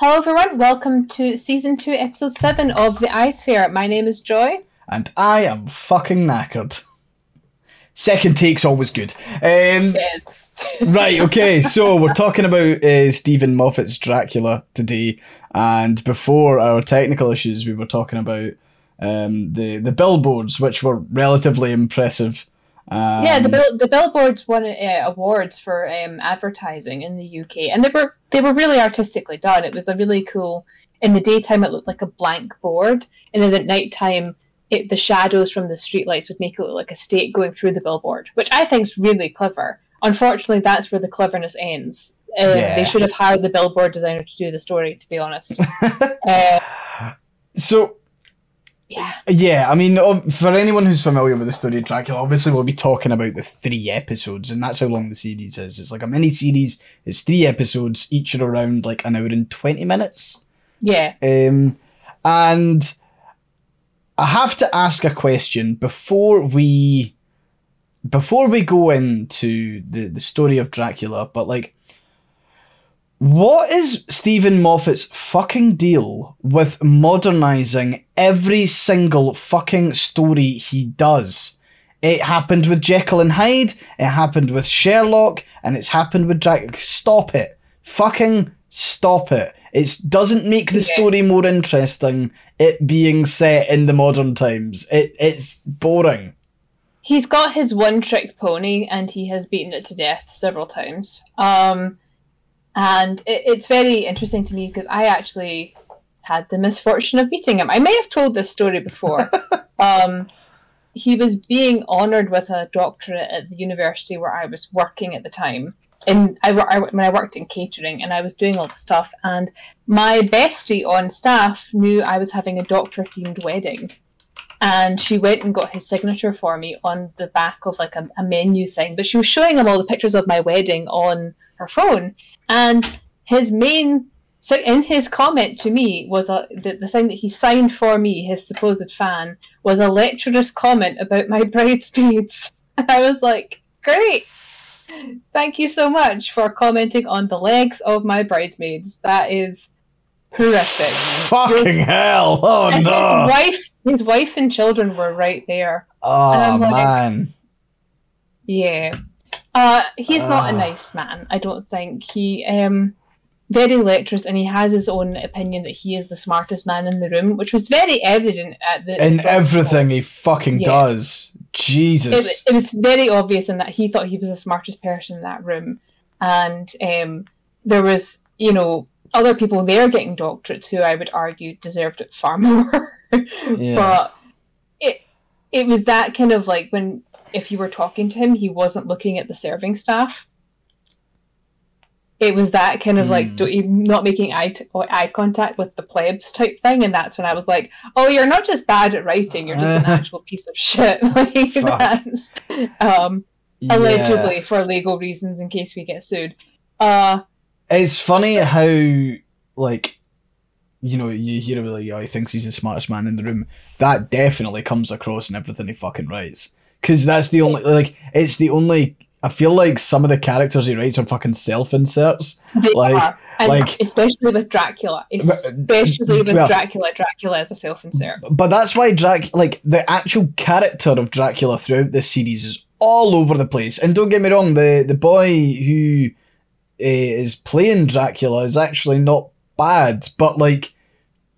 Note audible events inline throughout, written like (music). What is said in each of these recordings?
Hello, everyone. Welcome to season two, episode seven of The Ayesphere. My name is Joy. And I am fucking knackered. Second take's always good. Um, right, okay, so we're talking about uh, Steven Moffat's Dracula today. And before our technical issues, we were talking about um, the, the billboards, which were relatively impressive. Um, yeah, the bill- the billboards won uh, awards for um, advertising in the UK, and they were they were really artistically done. It was a really cool. In the daytime, it looked like a blank board, and then at nighttime, it, the shadows from the streetlights would make it look like a stake going through the billboard, which I think is really clever. Unfortunately, that's where the cleverness ends. Uh, Yeah. They should have hired the billboard designer to do the story, to be honest. (laughs) uh, so yeah, Yeah, I mean, for anyone who's familiar with the story of Dracula, obviously we'll be talking about the three episodes, and that's how long the series is. It's like a mini series. It's three episodes, each are around like an hour and twenty minutes. yeah. Um, and I have to ask a question before we before we go into the the story of Dracula. But like, what is Steven Moffat's fucking deal with modernizing every single fucking story he does? It happened with Jekyll and Hyde. It happened with Sherlock, and it's happened with Dracula. Stop it! Fucking stop it! It doesn't make the story more interesting. It being set in the modern times. It it's boring. he's got his one trick pony and he has beaten it to death several times um and it, it's very interesting to me because i actually had the misfortune of meeting him. I may have told this story before. (laughs) Um he was being honored with a doctorate at the university where i was working at the time. And I, I when i worked in catering and i was doing all the stuff. And my bestie on staff knew i was having a doctor themed wedding. And she went and got his signature for me on the back of like a, a menu thing. But she was showing him all the pictures of my wedding on her phone and his main so in his comment to me was a, the, the thing that he signed for me his supposed fan was a lecturer's comment about my (laughs) bridesmaids and i was like great thank you so much for commenting on the legs of my bridesmaids that is horrific Fucking hell! Oh and no! his wife, his wife and children were right there. Oh like- man! Yeah, uh, he's not a Ah. nice man. I don't think he um very lecherous, and he has his own opinion that he is the smartest man in the room, which was very evident at the In the everything he fucking Yeah. does. Jesus. it, it was very obvious in that he thought he was the smartest person in that room, and um, there was, you know, other people there getting doctorates who I would argue deserved it far (laughs) more. Yeah. But it it was that kind of like when if you were talking to him, he wasn't looking at the serving staff. It was that kind of like Hmm. do, not making eye, t- eye contact with the plebs type thing, and that's when I was like, "Oh, you're not just bad at writing; you're just an (laughs) actual piece of shit." (laughs) Like Fuck. that's um, Yeah. allegedly for legal reasons in case we get sued. Uh, It's funny how, like, you know, you hear about like, oh, he thinks he's the smartest man in the room. That definitely comes across in everything he fucking writes. Because that's the only, like, it's the only. I feel like some of the characters he writes are fucking self inserts. they Like- are. And like- especially with Dracula, especially with well- Dracula, Dracula is a self-insert. But that's why Drac, like, the actual character of Dracula throughout this series is all over the place. And don't get me wrong, the, the boy who uh, is playing Dracula is actually not bad, but, like,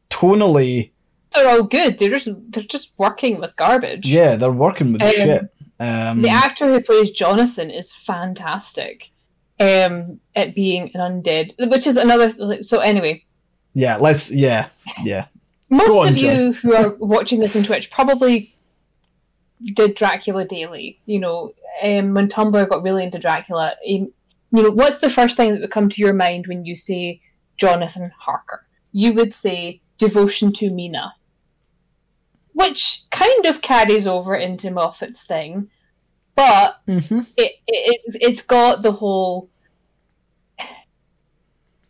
tonally. They're all good. They're just they're just working with garbage. Yeah, they're working with Um, shit. Um, The actor who plays Jonathan is fantastic um, at being an undead, which is another. So anyway, yeah, let's. Yeah, yeah. most on, of you who are watching this on Twitch probably did Dracula daily. You know, um, when Tumblr got really into Dracula, you know, what's the first thing that would come to your mind when you say Jonathan Harker? You would say devotion to Mina, which kind of carries over into Moffat's thing, but Mm-hmm. it, it it's- got the whole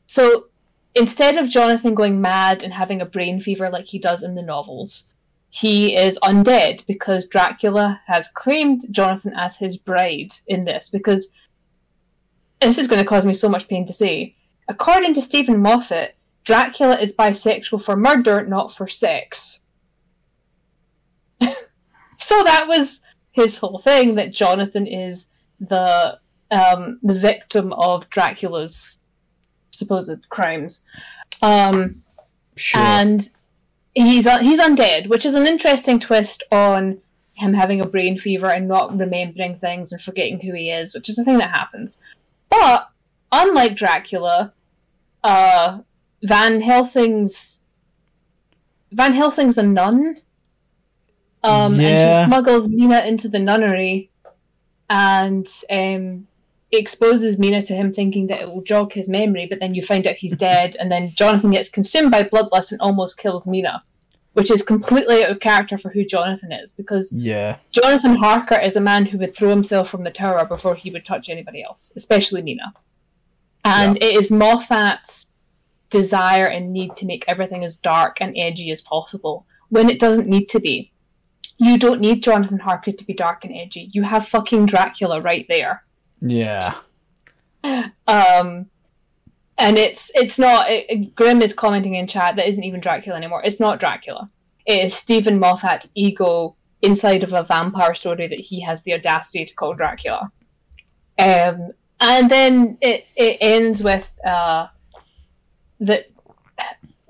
so instead of jonathan going mad and having a brain fever like he does in the novels he is undead because dracula has claimed jonathan as his bride in this because this is going to cause me so much pain to say according to steven moffat Dracula is bisexual for murder, not for sex. So that was his whole thing that Jonathan is the um, the victim of Dracula's supposed crimes. Um, Sure. and he's un- he's undead, which is an interesting twist on him having a brain fever and not remembering things and forgetting who he is, which is a thing that happens. But unlike Dracula, uh, Van Helsing's Van Helsing's a nun, um, and she smuggles Mina into the nunnery, and um, exposes Mina to him, thinking that it will jog his memory. But then you find out he's dead, and then Jonathan gets consumed by bloodlust and almost kills Mina, which is completely out of character for who Jonathan is, because yeah. Jonathan Harker is a man who would throw himself from the tower before he would touch anybody else, especially Mina. And it is Moffat's desire and need to make everything as dark and edgy as possible when it doesn't need to be. You don't need Jonathan Harker to be dark and edgy. You have fucking Dracula right there. Yeah. Um, and it's it's not. It, is commenting in chat that isn't even Dracula anymore. It's not Dracula. It is Steven Moffat's ego inside of a vampire story that he has the audacity to call Dracula. Um, and then it it ends with uh, that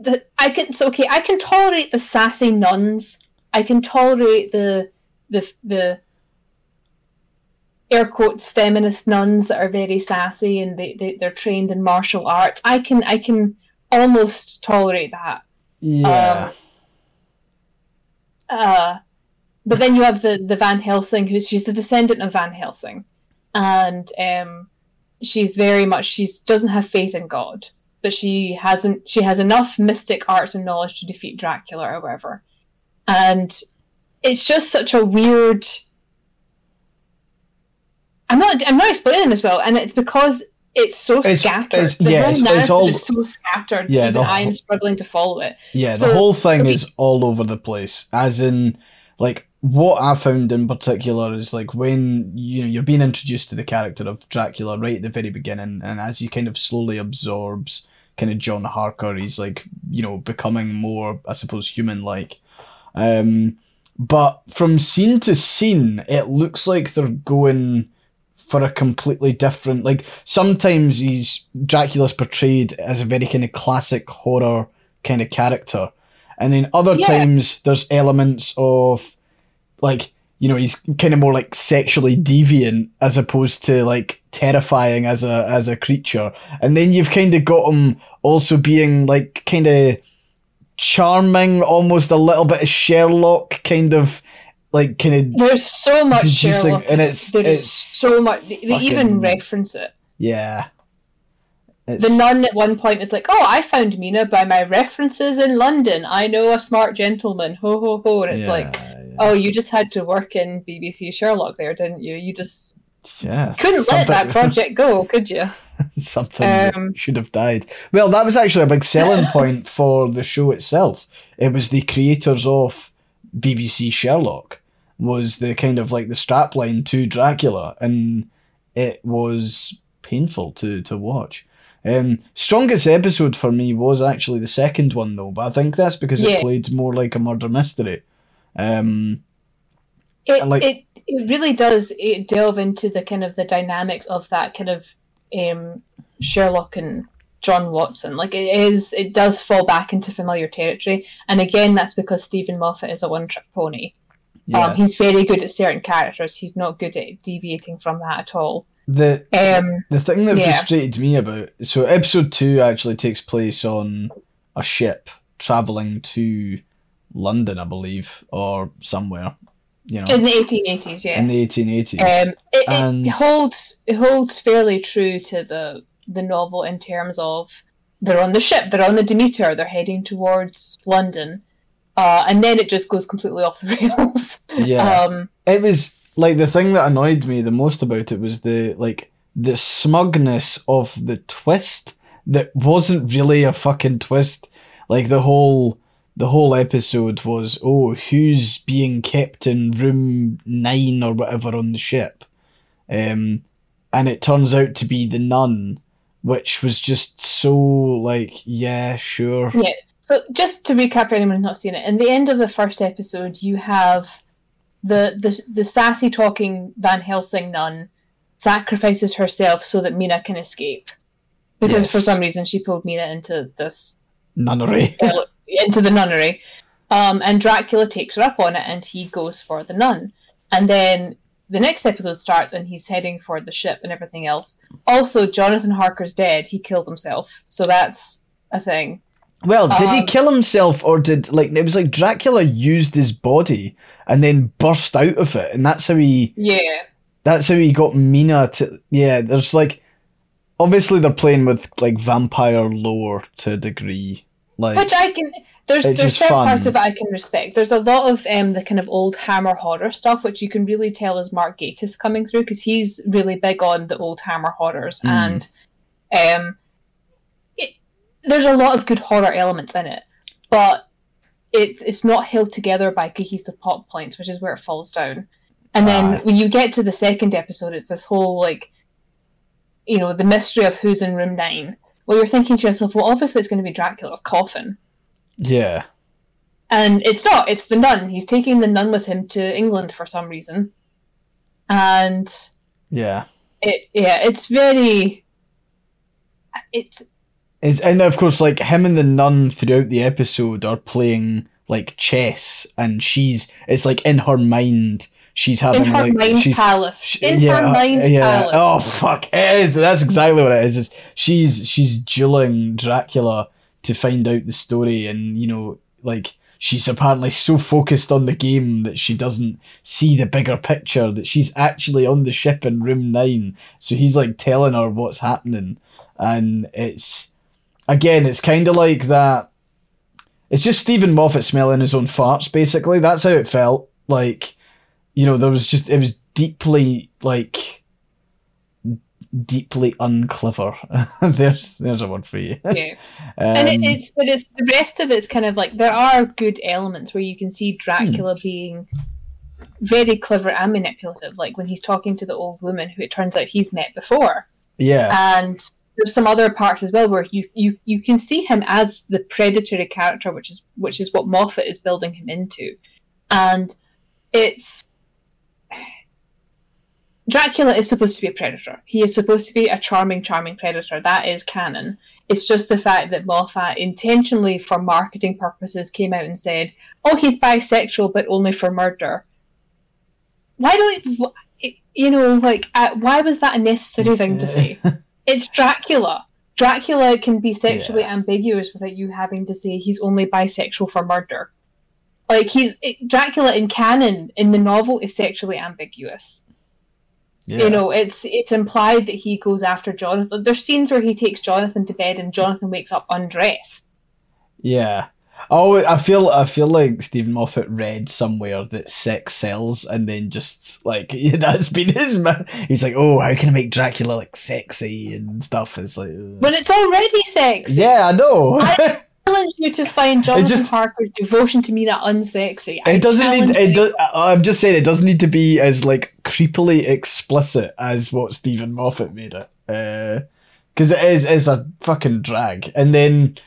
that I can so okay I can tolerate the sassy nuns. I can tolerate the the the air quotes feminist nuns that are very sassy and they, they they're trained in martial arts. I can I can almost tolerate that. Yeah. Um, Uh, but then you have the the Van Helsing, who's she's the descendant of Van Helsing, and um, she's very much she doesn't have faith in God, but she hasn't she has enough mystic arts and knowledge to defeat Dracula or whatever, and it's just such a weird. I'm not I'm not explaining this well, and it's because it's so It's- scattered. it's- the yeah, whole it's- narrative all- is so scattered. Yeah, even the I am struggling to follow it. Yeah, the whole thing you- is all over the place. As in, like, what I found in particular is like when you know you're being introduced to the character of Dracula right at the very beginning, and as he kind of slowly absorbs kind of John Harker, he's like you know becoming more, I suppose, human-like. Um, but from scene to scene, it looks like they're going for a completely different. Like sometimes he's Dracula's portrayed as a very kind of classic horror kind of character, and then other Yeah. times there's elements of like you know he's kind of more like sexually deviant as opposed to like terrifying as a as a creature, and then you've kind of got him also being like kind of charming, almost a little bit of Sherlock kind of like kind of There's so much Sherlock, and it's- there is it's so much. They, they fucking- even reference it. yeah. It's, The nun at one point is like, "Oh, I found Mina by my references in London. I know a smart gentleman." Ho ho ho! And it's yeah, like, yeah. "Oh, you just had to work in BBC Sherlock there, didn't you? You just yeah, couldn't let that project go, could you?" (laughs) (laughs) something that Um, should have died. Well, that was actually a big selling (laughs) point for the show itself. It was the creators of BBC Sherlock was the kind of like the strapline to Dracula, and it was painful to to watch. Um, strongest episode for me was actually the second one though, but I think that's because it Yeah. played more like a murder mystery. Um, It, like- it it really does it delve into the kind of the dynamics of that kind of um, Sherlock and John Watson. Like it is, it does fall back into familiar territory, and again, that's because Steven Moffat is a one-trick pony. yeah, Um, he's very good at certain characters. He's not good at deviating from that at all. the Um, The thing that Yeah. frustrated me about so episode two actually takes place on a ship traveling to London, I believe, or somewhere, you know, in the 1880s, yes. in the eighteen eighties. Um, it, And- it holds it holds fairly true to the the novel in terms of they're on the ship, they're on the Demeter, they're heading towards London, uh, and then it just goes completely off the (laughs) rails. yeah, Um, it was like the thing that annoyed me the most about it was the like the smugness of the twist that wasn't really a fucking twist. Like the whole the whole episode was oh who's being kept in room nine or whatever on the ship, um, and it turns out to be the nun, which was just so like, yeah, sure. Yeah. So just to recap for anyone who's not seen it, in the end of the first episode, you have the the the sassy talking Van Helsing nun sacrifices herself so that Mina can escape. Because Yes. for some reason she pulled Mina into this Nunnery. Into the nunnery. Um, and Dracula takes her up on it and he goes for the nun. And then the next episode starts and he's heading for the ship and everything else. Also, Jonathan Harker's dead. He killed himself. So that's a thing. Well, did he Um, kill himself or did like it was like Dracula used his body and then burst out of it, and that's how he Yeah. that's how he got Mina to yeah. There's like obviously they're playing with like vampire lore to a degree, like Which I can. There's there's certain fun. parts of it I can respect. There's a lot of um the kind of old Hammer horror stuff, which you can really tell is Mark Gatiss coming through because he's really big on the old Hammer horrors, Mm. and um, it, there's a lot of good horror elements in it, but it it's not held together by cohesive plot points, which is where it falls down. And then Aye. when you get to the second episode, it's this whole like, you know, the mystery of who's in room nine. Well, you're thinking to yourself, well, obviously it's going to be Dracula's coffin. yeah, And it's not, it's the nun. He's taking the nun with him to England for some reason. And yeah. it yeah, it's very it's Is and of course like him and the nun throughout the episode are playing like chess, and she's it's like in her mind she's having in her like mind she's palace. Sh- in yeah, her mind yeah. palace. Oh fuck! It is. That's exactly what it is. Is she's she's dueling Dracula to find out the story, and you know, like she's apparently so focused on the game that she doesn't see the bigger picture. That she's actually on the ship in room nine. So he's like telling her what's happening, and it's again, it's kind of like that. It's just Steven Moffat smelling his own farts. Basically, that's how it felt. Like you know, there was just it was deeply like deeply unclever. (laughs) there's there's a word for you. Yeah. Um, (laughs) and it, it's but it's the rest of it's kind of like there are good elements where you can see Dracula Hmm. being very clever and manipulative, like when he's talking to the old woman who it turns out he's met before. yeah, and there's some other parts as well where you, you you can see him as the predatory character which is which is what Moffat is building him into and it's Dracula is supposed to be a predator he is supposed to be a charming charming predator that is canon it's just the fact that Moffat intentionally for marketing purposes came out and said oh he's bisexual but only for murder why don't you know like uh, why was that a necessary thing to say (laughs) it's Dracula. Dracula can be sexually Yeah. ambiguous without you having to say he's only bisexual for murder. Like he's it, Dracula in canon in the novel is sexually ambiguous. Yeah. You know, it's it's implied that he goes after Jonathan. There's scenes where he takes Jonathan to bed and Jonathan wakes up undressed. Yeah. Oh, I feel I feel like Steven Moffat read somewhere that sex sells, and then just like (laughs) yeah, that's been his. Man. He's like, oh, how can I make Dracula like sexy and stuff? It's like, When it's already sex. yeah, I know. I (laughs) challenge you to find Jonathan just- Harker's devotion to Mina that unsexy. I it doesn't need. It does. I'm just saying, it doesn't need to be as like creepily explicit as what Steven Moffat made it. Because it is is a fucking drag, and then.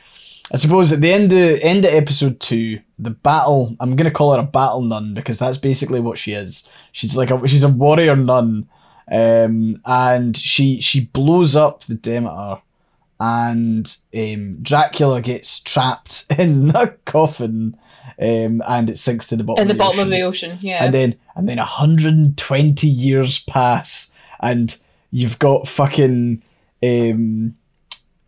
I suppose at the end of end of episode two, the battle. I'm gonna call her a battle nun because that's basically what she is. She's like a she's a warrior nun, um, and she she blows up the Demeter, and um, Dracula gets trapped (laughs) in a coffin, um, and it sinks to the bottom. in the of the bottom ocean of the ocean. Yeah. and then and then 120 years pass and you've got fucking um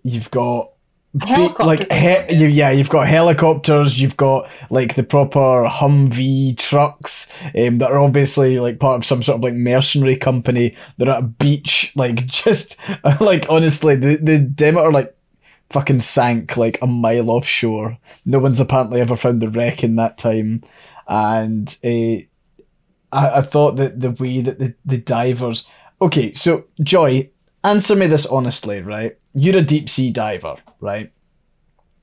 you've got Helicopter like he- yeah. you, yeah you've got helicopters you've got like the proper humvee trucks um, that are obviously like part of some sort of like mercenary company they're at a beach like (laughs) just like honestly the the demeter like fucking sank like a mile offshore. No one's apparently ever found the wreck in that time. And uh, I, I thought that the way that the, the divers okay so joy answer me this honestly right you're a deep sea diver right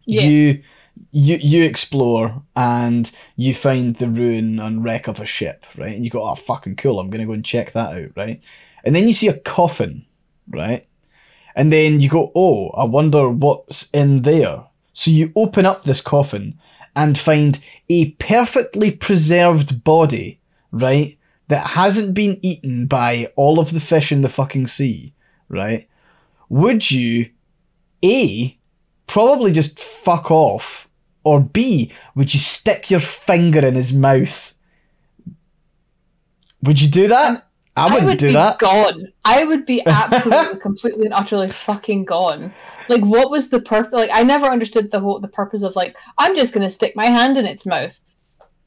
Yeah. you you you explore and you find the ruin and wreck of a ship right and you go oh fucking cool i'm gonna go and check that out right and then you see a coffin right And then you go, oh, I wonder what's in there. So you open up this coffin and find a perfectly preserved body, right? That hasn't been eaten by all of the fish in the fucking sea, right? Would you, A, probably just fuck off, or B, would you stick your finger in his mouth? Would you do that? I wouldn't would do be that. Gone. I would be (laughs) absolutely, completely, and utterly fucking gone. Like, what was the purpose? Like, I never understood the whole the purpose of like, I'm just gonna stick my hand in its mouth.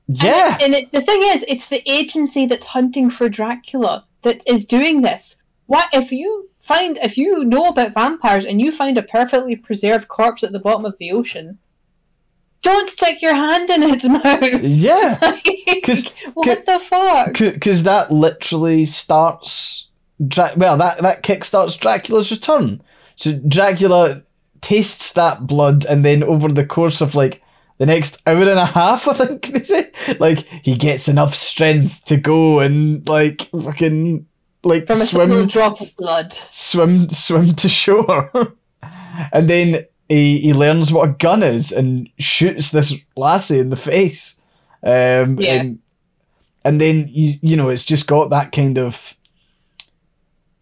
Yeah. And, it, the thing is, it's the agency that's hunting for Dracula that is doing this. What if you find if you know about vampires and you find a perfectly preserved corpse at the bottom of the ocean? Don't stick your hand in its (laughs) mouth. Yeah. (laughs) Cause, what the fuck? Because that literally starts. Dra- well, that, that kickstarts Dracula's return. So Dracula tastes that blood, and then over the course of like the next hour and a half, I think (laughs) they say, like he gets enough strength to go and like fucking like From a swim, single drop of blood. swim, swim to shore, (laughs) and then he he learns what a gun is and shoots this lassie in the face. Um, Yeah. and and then you you know it's just got that kind of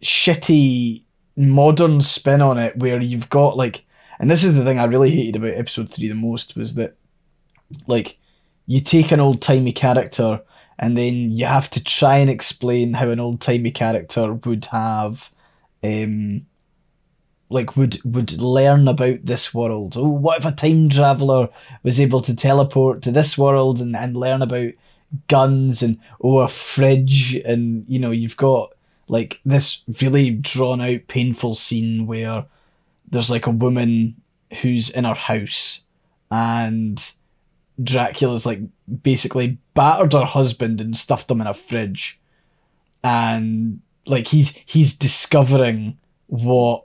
shitty modern spin on it where you've got like and this is the thing I really hated about episode 3 the most was that like you take an old timey character and then you have to try and explain how an old timey character would have um like would would learn about this world. Oh, what if a time traveler was able to teleport to this world and, and learn about guns and oh a fridge and you know you've got like this really drawn out painful scene where there's like a woman who's in her house and Dracula's like basically battered her husband and stuffed him in a fridge. And like he's he's discovering what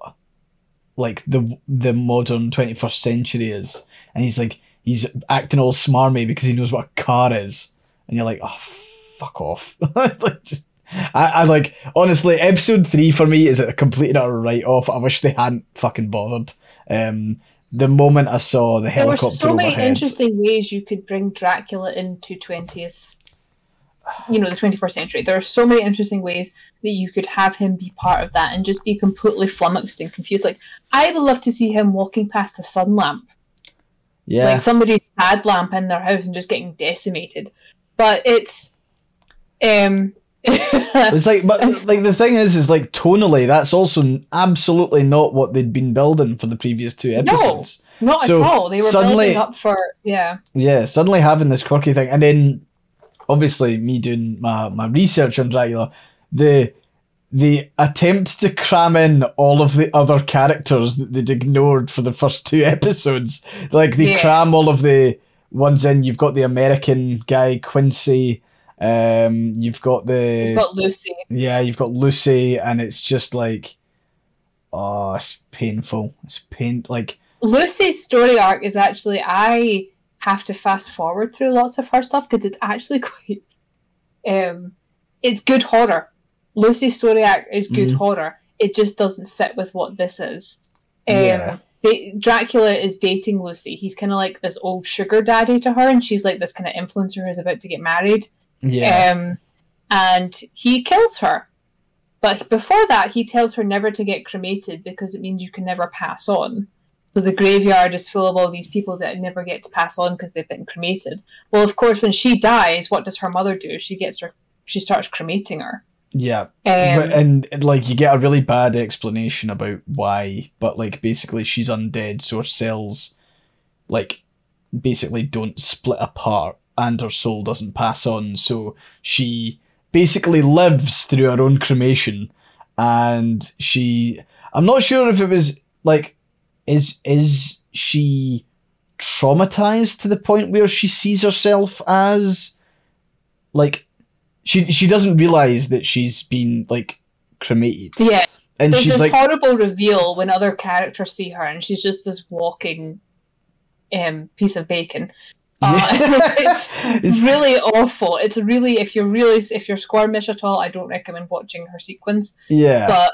like the the modern 21st century is. And he's like he's acting all smarmy because he knows what a car is. And you're like oh fuck off. (laughs) Like just I, I like honestly episode three for me is a complete write off I wish they hadn't fucking bothered. Um the moment I saw the helicopter. There were so many overhead interesting ways you could bring Dracula into twentieth, you know, the twenty first century. There are so many interesting ways that you could have him be part of that and just be completely flummoxed and confused. Like I would love to see him walking past a sun lamp, yeah like somebody's pad lamp in their house and just getting decimated. But it's, um, (laughs) It's like, but (laughs) like the thing is, is like tonally, that's also absolutely not what they'd been building for the previous two episodes. No, not So, at all. They were suddenly- building up for yeah. Yeah, suddenly having this quirky thing, and then obviously me doing my my research on Dracula, the the attempt to cram in all of the other characters that they'd ignored for the first two episodes, like they Yeah. cram all of the ones in. You've got the American guy Quincy. Um, you've got the He's got Lucy. yeah, you've got Lucy, and it's just like, oh, it's painful. It's pain like Lucy's story arc is actually I have to fast forward through lots of her stuff because it's actually (laughs) quite um it's good horror. Lucy's story arc is good Mhm. horror. It just doesn't fit with what this is. Um Yeah. they- Dracula is dating Lucy. He's kind of like this old sugar daddy to her, and she's like this kind of influencer who's about to get married. Yeah, Um, and he kills her. But before that, he tells her never to get cremated because it means you can never pass on. So the graveyard is full of all these people that never get to pass on because they've been cremated. Well, of course, when she dies, what does her mother do? She gets her. She starts cremating her. yeah. Um, But- and like you get a really bad explanation about why, but like basically she's undead, so her cells like basically don't split apart and her soul doesn't pass on, so she basically lives through her own cremation and she I'm not sure if it was like is is she traumatized to the point where she sees herself as like she she doesn't realize that she's been like cremated. Yeah, and there's she's this like horrible reveal when other characters see her, and she's just this walking um, piece of bacon. Uh, (laughs) it's (laughs) It's- really awful. It's really if you're really if you're squirmish at all, I don't recommend watching her sequence. yeah But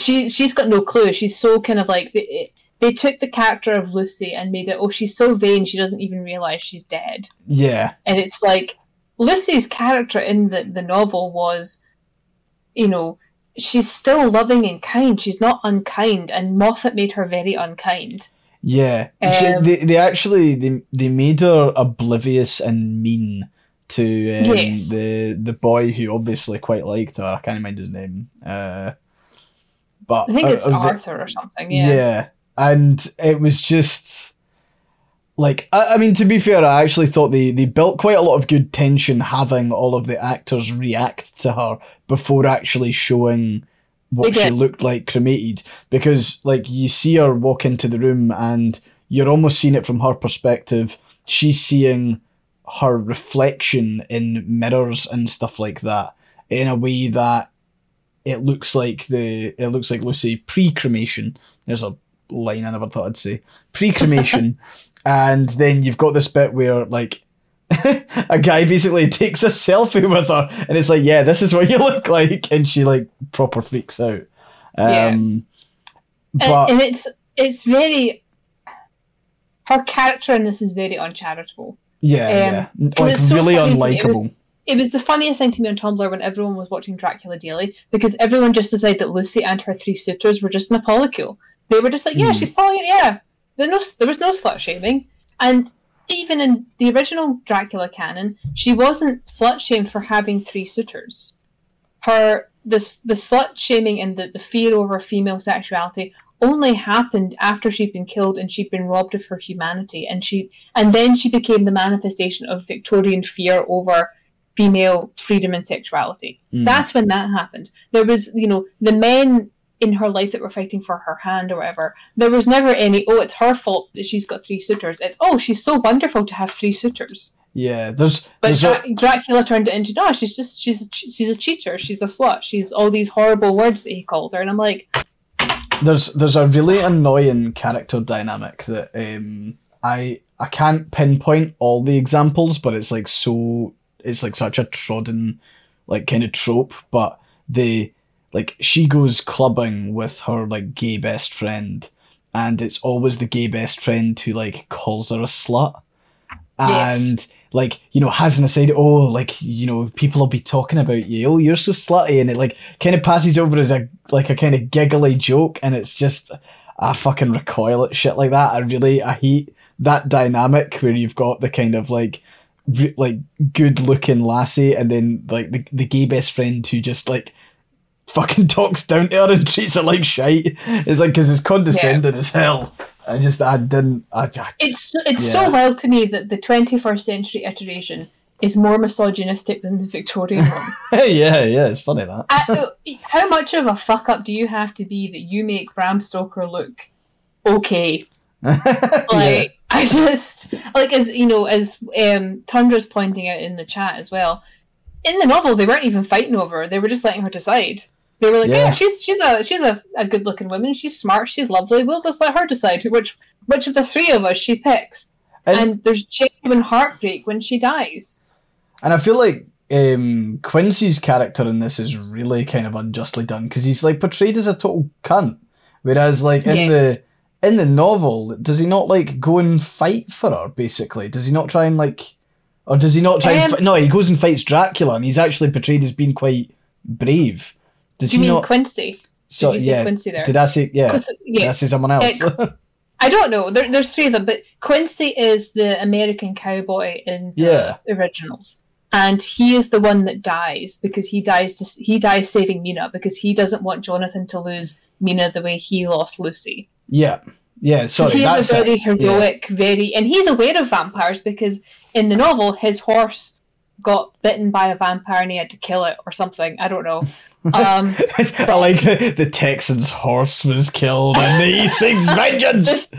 she she's got no clue. She's so kind of like they, they took the character of Lucy and made it. Oh, she's so vain she doesn't even realize she's dead. Yeah, And it's like Lucy's character in the the novel was, you know, she's still loving and kind. She's not unkind, and Moffat made her very unkind. Yeah. Um, they they actually they they made her oblivious and mean to um, Yes. the the boy who obviously quite liked her. I can't mind his name. Uh, but I think it's it Arthur or something. Yeah. Yeah. And it was just like I, I mean to be fair, I actually thought they, they built quite a lot of good tension having all of the actors react to her before actually showing what she looked like cremated. Because like you see her walk into the room and you're almost seeing it from her perspective. She's seeing her reflection in mirrors and stuff like that in a way that it looks like the it looks like Lucy pre-cremation. There's a line I never thought I'd say. Pre-cremation, (laughs) and then you've got this bit where like (laughs) a guy basically (laughs) takes a selfie with her, and it's like, yeah, this is what you (laughs) look like, and she like proper freaks out. Yeah. Um, And, but and it's it's very her character in this is very uncharitable. yeah, um, yeah, like it's so really funny it was- unlikable. It was the funniest thing to me on Tumblr when everyone was watching Dracula Daily because everyone just decided that Lucy and her three suitors were just in a polycule. They were just like, yeah, Hmm. she's poly, yeah. There, no, there was no slut shaming, and even in the original Dracula canon, she wasn't slut shamed for having three suitors. Her this the slut shaming and the, the fear over female sexuality only happened after she'd been killed and she'd been robbed of her humanity and she and then she became the manifestation of Victorian fear over female freedom and sexuality. Mm. That's when that happened. There was, you know, the men in her life that were fighting for her hand or whatever. There was never any, oh, it's her fault that she's got three suitors. It's, oh, she's so wonderful to have three suitors. yeah, there's But there's a, Dracula turned it into, no, she's just, she's a, she's a cheater. She's a slut. She's all these horrible words that he called her. And I'm like, there's there's a really annoying character dynamic that um I I can't pinpoint all the examples, but it's like so it's like such a trodden like kind of trope. But they like she goes clubbing with her like gay best friend, and it's always the gay best friend who like calls her a slut, Yes. and like you know has an aside. Oh, like you know people will be talking about you. Oh, you're so slutty, and it like kind of passes over as a like a kind of giggly joke, and it's just I fucking recoil at shit like that. I really I hate that dynamic where you've got the kind of like re- like good looking lassie, and then like the the gay best friend who just like fucking talks down to her and treats her like shite. It's like because it's condescending as hell. I just I didn't I, I it's, it's Yeah. so wild to me that the 21st century iteration is more misogynistic than the Victorian (laughs) one. yeah yeah it's funny that. I, how much of a fuck up do you have to be that you make Bram Stoker look okay? (laughs) yeah. Like I just like as you know as um Tundra's pointing out in the chat as well. In the novel, they weren't even fighting over her; they were just letting her decide. They were like, Yeah. "Yeah, she's she's a she's a, a good looking woman. She's smart. She's lovely. We'll just let her decide who- which which of the three of us she picks." And- and there's genuine heartbreak when she dies. And I feel like um, Quincy's character in this is really kind of unjustly done because he's like portrayed as a total cunt, whereas like in Yes. the in the novel, does he not like go and fight for her? Basically, does he not try and like, or does he not try? and Um, fi- no, he goes and fights Dracula, and he's actually portrayed as being quite brave. Does Do you mean not? Quincy? so Did you say yeah, Quincy there? did I say yeah? 'Cause- Did. I say someone else? (laughs) I don't know. There, there's three of them, but Quincy is the American cowboy in the Yeah. originals, and he is the one that dies because he dies. To, he dies saving Mina because he doesn't want Jonathan to lose Mina the way he lost Lucy. yeah, yeah. Sorry, so he's a very it. heroic, very, and he's aware of vampires because in the novel his horse got bitten by a vampire and he had to kill it or something. I don't know. Um, (laughs) I like the, the Texan's horse was killed and he (laughs) sings vengeance. This-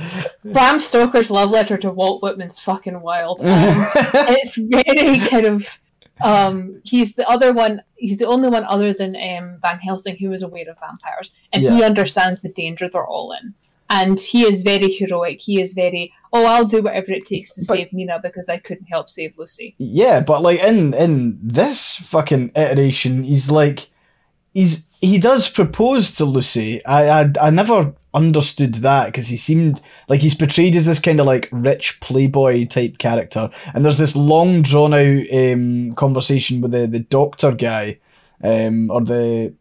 Bram Stoker's love letter to Walt Whitman's fucking wild. Um, (laughs) it's very kind of um he's the other one he's the only one other than um van helsing who is aware of vampires and he understands the danger they're all in and he is very heroic he is very oh i'll do whatever it takes to But- save mina because i couldn't help save lucy yeah, but like in in this fucking iteration, he's like he's he does propose to Lucy. I I, I never understood that because he seemed like he's portrayed as this kind of like rich playboy type character, and there's this long drawn out um, conversation with the the doctor guy, um, or the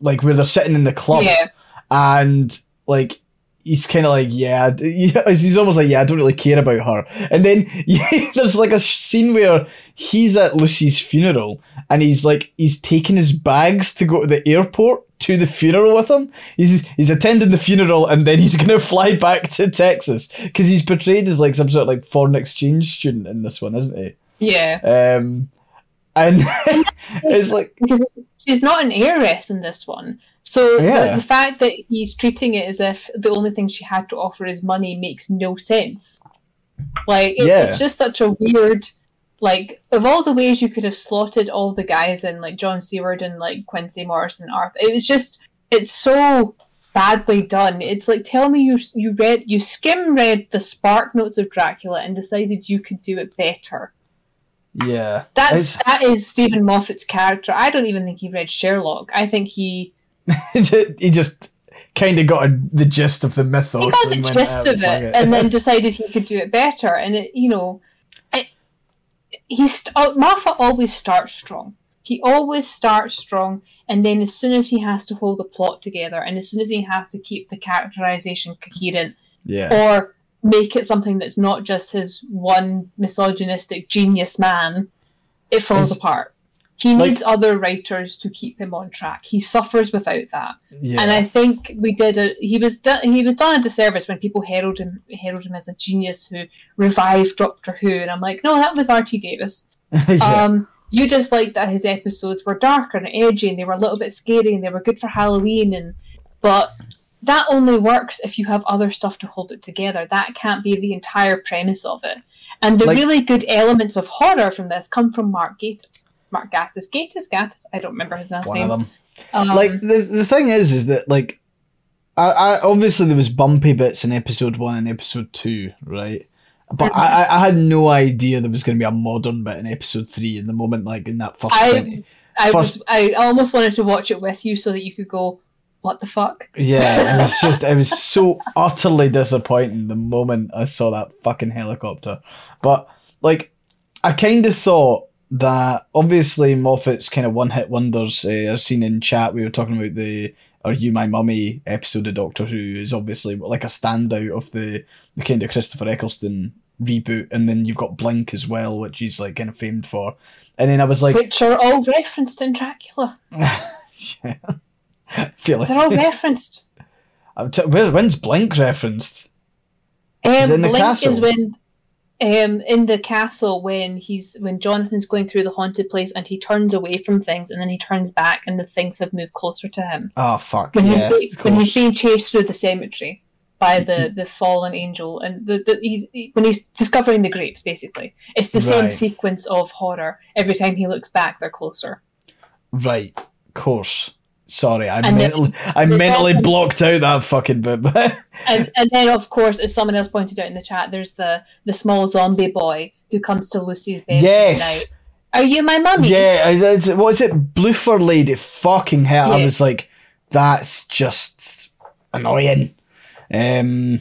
like where they're sitting in the club, Yeah. and like he's kind of like yeah, (laughs) he's almost like yeah, I don't really care about her, and then (laughs) yeah, there's like a scene where he's at Lucy's funeral and he's like he's taking his bags to go to the airport to the funeral with him. He's he's attending the funeral and then he's (laughs) gonna fly back to Texas because he's portrayed as like some sort of like foreign exchange student in this one, isn't he? Yeah. Um, and it's like because she's not an heiress in this one. So Yeah. the, the fact that he's treating it as if the only thing she had to offer is money makes no sense. Like it, Yeah. it's just such a weird. Like of all the ways you could have slotted all the guys in, like John Seward and like Quincy Morrison, Arthur, it was just it's so badly done. It's like tell me you you read you skim read the Spark Notes of Dracula and decided you could do it better. yeah, That's It's- that is Steven Moffat's character. I don't even think he read Sherlock. I think he (laughs) he just kind of got a, the gist of the mythos. he got the and gist "Ah, of fuck it, and then (laughs) decided he could do it better. And it, you know, it, he's oh, Moffat always starts strong. He always starts strong, and then as soon as he has to hold the plot together, and as soon as he has to keep the characterization coherent, yeah, or make it something that's not just his one misogynistic genius man, it falls It's- apart. He like- needs other writers to keep him on track. He suffers without that, yeah. and I think we did a. He was done. He was done a disservice when people herald him herald him as a genius who revived Doctor Who, and I'm like, no, that was R. T. Davies. (laughs) yeah. Um, you just liked that his episodes were darker and edgy, and they were a little bit scary, and they were good for Halloween. And but that only works if you have other stuff to hold it together. That can't be the entire premise of it. And the Like- really good elements of horror from this come from Mark Gatiss. Mark Gatiss, Gatiss, Gatiss. I don't remember his last one name. of them. Um, like the the thing is, is that like, I, I obviously there was bumpy bits in episode one and episode two, right? But. I, I- I had no idea there was going to be a modern bit in episode three. In the moment, like in that first, I- 20 I first- was I almost wanted to watch it with you so that you could go, what the fuck? yeah, it was (laughs) just it was so utterly disappointing the moment I saw that fucking helicopter. But like, I kind of thought that obviously Moffat's kind of one hit wonders. Uh, I've seen in chat we were talking about the "Are You My Mummy" episode of Doctor Who is obviously like a standout of the the kind of Christopher Eccleston reboot, and then you've got Blink as well, which he's like kind of famed for. And then I was like, Which are all referenced in Dracula. (laughs) yeah. I (laughs) feel like They're all (laughs) referenced. I'm t- where, when's Blink referenced? Is Um, in the Blink castle? is when um in the castle when he's when Jonathan's going through the haunted place and he turns away from things and then he turns back and the things have moved closer to him. Oh fuck When yeah! he's when he's being chased through the cemetery by the the fallen angel and the, the he, he- when he's discovering the grapes basically. It's the same sequence of horror. Every time he looks back they're closer. right, of course. Sorry, I And then mentally, I mentally blocked out that fucking bit. (laughs) and and then of course as someone else pointed out in the chat there's the the small zombie boy who comes to lucy's bed yes, night. are you my mummy yeah. What is it? Bloofer lady. Fucking hell! I was like, that's just annoying. Um,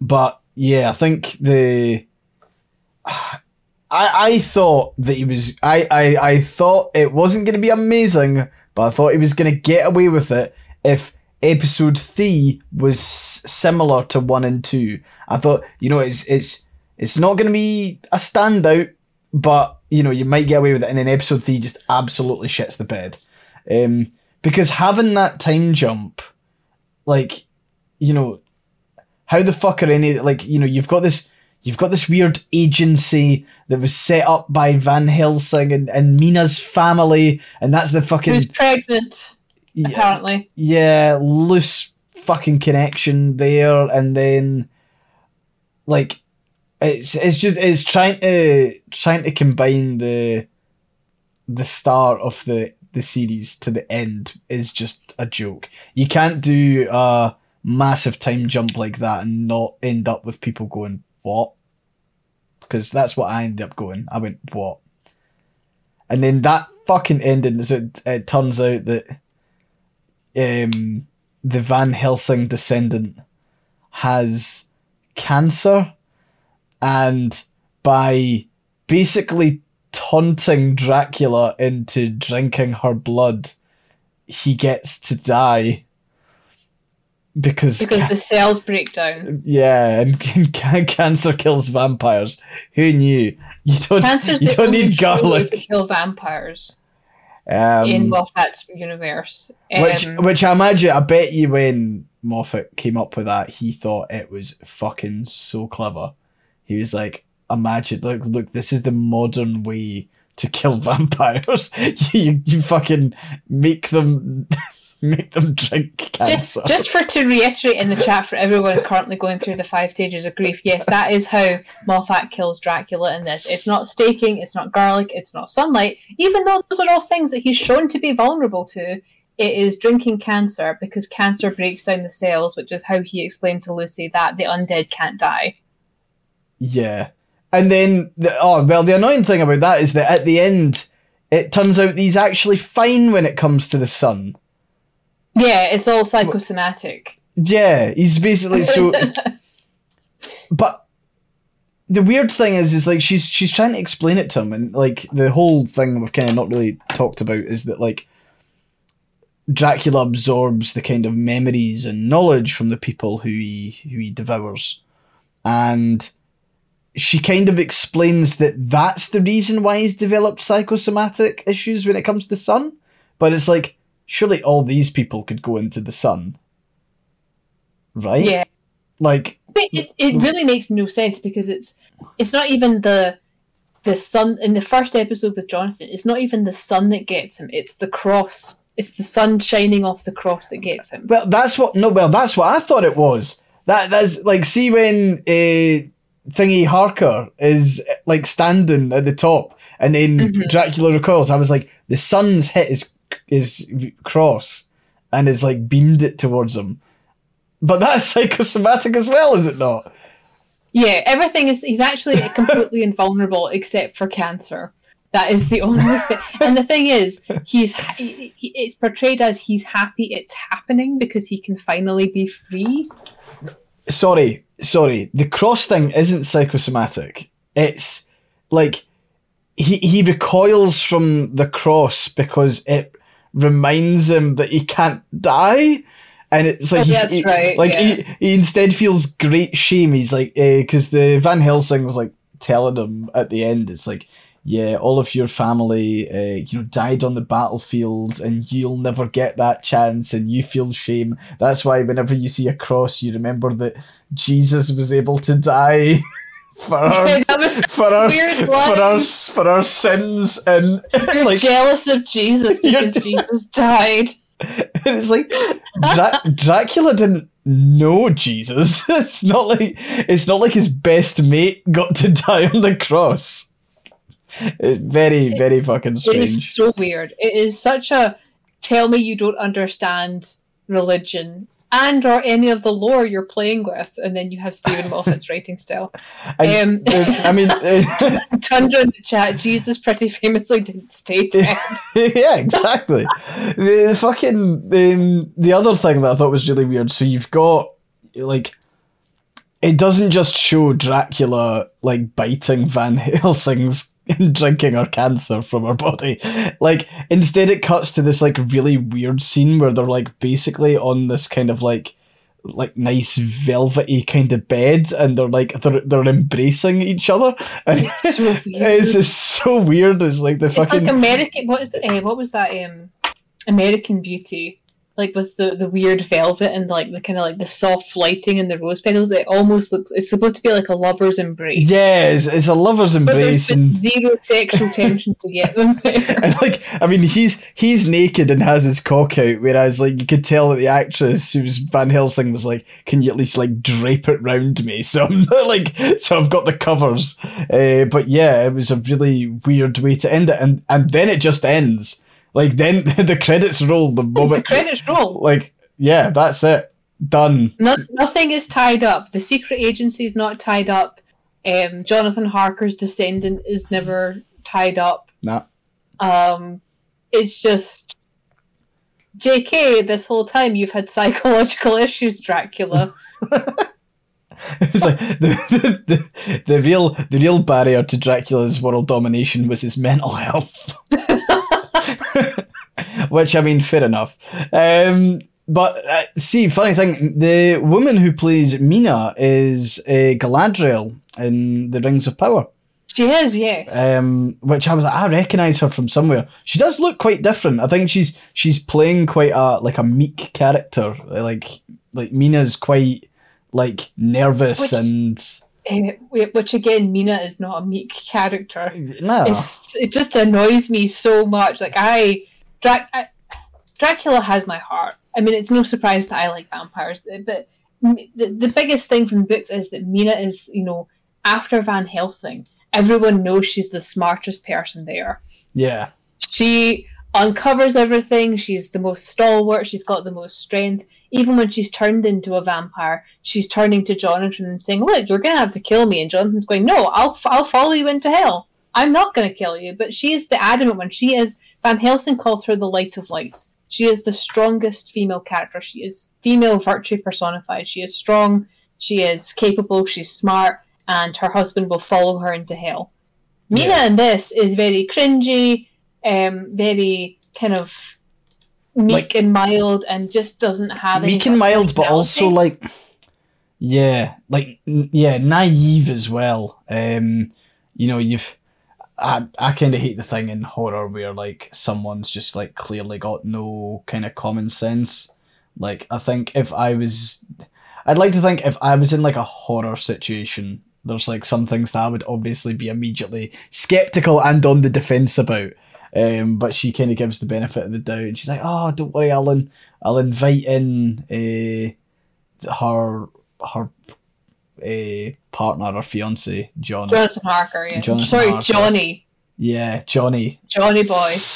but yeah, I think the. (sighs) I, I thought that he was I, I, I thought it wasn't going to be amazing, but I thought he was going to get away with it if episode three was similar to one and two. I thought you know it's it's it's not going to be a standout, but you know you might get away with it, and then episode three just absolutely shits the bed, um, because having that time jump, like you know, how the fuck are any like you know you've got this you've got this weird agency that was set up by Van Helsing and, and Mina's family, and that's the fucking who's pregnant yeah, apparently. Yeah loose fucking connection there, and then like it's it's just it's trying to trying to combine the the start of the the series to the end is just a joke. You can't do a massive time jump like that and not end up with people going what because that's what I ended up going. I went what, and then that fucking ending is it. It turns out that um, the Van Helsing descendant has cancer, and by basically taunting Dracula into drinking her blood, he gets to die. Because, because ca- the cells break down. yeah, and (laughs) can- cancer kills vampires. Who knew? You don't. Cancer's you the don't only need garlic. to kill vampires Um, in Moffat's universe. which, Um, which I imagine, I bet you when Moffat came up with that, he thought it was fucking so clever. He was like, imagine, look, look, this is the modern way to kill (laughs) vampires. (laughs) you, you fucking make them, make them drink cancer. just just for to reiterate in the chat for everyone currently going through the five stages of grief yes that is how moffat kills dracula in this it's not staking it's not garlic it's not sunlight even though those are all things that he's shown to be vulnerable to it is drinking cancer because cancer breaks down the cells which is how he explained to lucy that the undead can't die Yeah. And then, the, oh, well, the annoying thing about that is that at the end, it turns out he's actually fine when it comes to the sun. Yeah it's all psychosomatic Yeah, he's basically so. (laughs) but the weird thing is, is like she's she's trying to explain it to him, and like the whole thing we've kind of not really talked about is that like Dracula absorbs the kind of memories and knowledge from the people who he who he devours, and she kind of explains that that's the reason why he's developed psychosomatic issues when it comes to sun. But it's like surely all these people could go into the sun, right? yeah Like But it, it really makes no sense because it's it's not even the the sun in the first episode with Jonathan. It's not even the sun that gets him. It's the cross. It's the sun shining off the cross that gets him. Well, that's what. No, well, that's what I thought it was. That that's like see when uh, thingy Harker is like standing at the top, and then Mhm. Dracula recoils. I was like, the sun's hit his his cross, and is like beamed it towards him. But that's (laughs) psychosomatic as well, is it not? Yeah, everything is. He's actually (laughs) completely invulnerable except for cancer. That is the (laughs) only thing. And the thing is, he's he, he- it's portrayed as he's happy it's happening because he can finally be free. Sorry, sorry. The cross thing isn't psychosomatic. It's like he he recoils from the cross because it reminds him that he can't die, and it's like Oh, he- he- right, Like yeah. he, he instead feels great shame. He's like because the Van Helsing's like telling him at the end. It's like. Yeah, all of your family, uh, you know, died on the battlefields, and you'll never get that chance, and you feel shame. That's why whenever you see a cross, you remember that Jesus was able to die (laughs) for our for our weird for our for our sins, and (laughs) You're like jealous of Jesus (laughs) because Jesus died. and (laughs) it's like Dra- Dracula didn't know Jesus. It's not like it's not like his best mate got to die on the cross. It's very very fucking It is strange. so weird. It is such a tell me you don't understand religion and or any of the lore you're playing with, and then you have Steven Moffat's (laughs) writing style. And, Um, I mean. (laughs) uh, Tundra in the chat, Jesus pretty famously didn't stay (laughs) dead. yeah, exactly. The fucking um, the other thing that I thought was really weird. So you've got like it doesn't just show Dracula like biting Van Helsing's (laughs) and drinking her cancer from her body. Like instead, it cuts to this like really weird scene where they're like basically on this kind of like like nice velvety kind of bed and they're like they're they're embracing each other (laughs) and It's so weird. it's, it's so weird it's like the It's fucking like American. What is uh, what was that? Um, American Beauty, like with the the weird velvet and like the kind of like the soft lighting and the rose petals. It almost looks. It's supposed to be like a lover's embrace. Yeah, it's, it's a lover's embrace, and, zero sexual tension to get them (laughs) and like, I mean, he's he's naked and has his cock out, whereas like you could tell that the actress who was Van Helsing was like, "Can you at least like drape it round me?" (laughs) So I'm not like, so I've got the covers. Uh, but yeah, it was a really weird way to end it, and and then it just ends. Like then (laughs) the credits roll the As the moment. credits roll. Like yeah, that's it, done. No, nothing is tied up. The secret agency is not tied up. Um, Jonathan Harker's descendant is never tied up. Nah. Um, it's just JK, this whole time you've had psychological (laughs) issues, Dracula. (laughs) It was like the, the, the, the real the real barrier to Dracula's world domination was his mental health. (laughs) Which I mean, fair enough. Um, but uh, see, funny thing, the woman who plays Mina is uh, Galadriel in The Rings of Power. She is, yes. Um, which I was like, I recognise her from somewhere. She does look quite different. I think she's she's playing quite a like a meek character. Like like Mina's quite like nervous Which- and which again, Mina is not a meek character. no. It's, it just annoys me so much. Like I, Drac- I, Dracula has my heart. I mean, it's no surprise that I like vampires, but the, the biggest thing from the books is that Mina is, you know, after Van Helsing, everyone knows she's the smartest person there. Yeah. She uncovers everything. She's the most stalwart. She's got the most strength. Even when she's turned into a vampire, she's turning to Jonathan and saying, "Look, you're gonna have to kill me." And Jonathan's going, "No, I'll I'll follow you into hell. I'm not gonna kill you." But she is the adamant one. She is Van Helsing called her the light of lights. She is the strongest female character. She is female virtue personified. She is strong. She is capable. She's smart, and her husband will follow her into hell. Mina Yeah. in this is very cringy, um, very kind of meek Like- and mild, and just doesn't have Meek and mild, but also like yeah, like n- yeah, naive as well. Um, you know, you've I I kind of hate the thing in horror where like someone's just like clearly got no kind of common sense. Like I think if I was, I'd like to think if I was in like a horror situation, there's like some things that I would obviously be immediately skeptical and on the defense about. Um, but she kind of gives the benefit of the doubt, and she's like, "Oh, don't worry, Alan. I'll invite in uh, her her uh, partner or fiance, John. Jonathan Harker. Yeah. Jonathan Sorry, Harker. Johnny. Yeah, Johnny. Johnny boy. (sighs)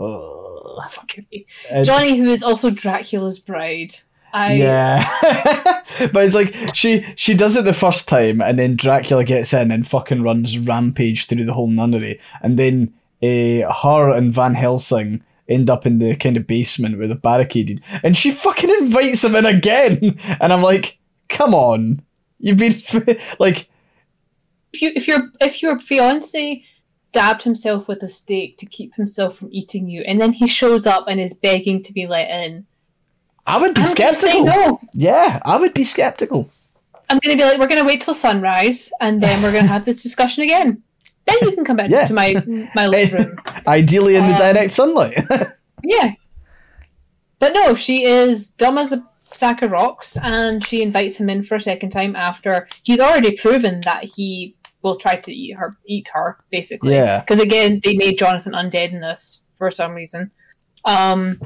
Oh, (laughs) Forgive me. and- Johnny, who is also Dracula's bride. I yeah, (laughs) but it's like she she does it the first time, and then Dracula gets in and fucking runs rampage through the whole nunnery, and then uh, her and Van Helsing end up in the kind of basement where they're barricaded, and she fucking invites him in again, (laughs) and I'm like, come on, you've been (laughs) like, if you if your if your fiance stabbed himself with a stake to keep himself from eating you, and then he shows up and is begging to be let in, I would be I'm skeptical. no. Yeah, I would be skeptical. I'm gonna be like, we're gonna wait till sunrise, and then we're gonna have this discussion again. Then you can come back Yeah. to my my (laughs) living room. Ideally in the Um, direct sunlight. (laughs) Yeah. But no, she is dumb as a sack of rocks, and she invites him in for a second time after he's already proven that he will try to eat her, eat her, basically. Yeah. Because again, they made Jonathan undead in this for some reason. Um,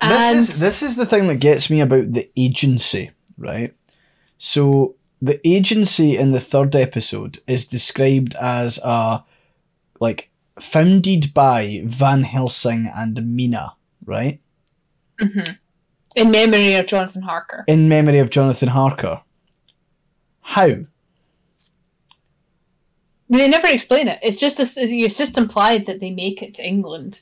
this is this is the thing that gets me about the agency, right? So the agency in the third episode is described as a like founded by Van Helsing and Mina, right? Mhm. in memory of Jonathan Harker. In memory of Jonathan Harker. How? They never explain it. It's just it's just implied that they make it to England.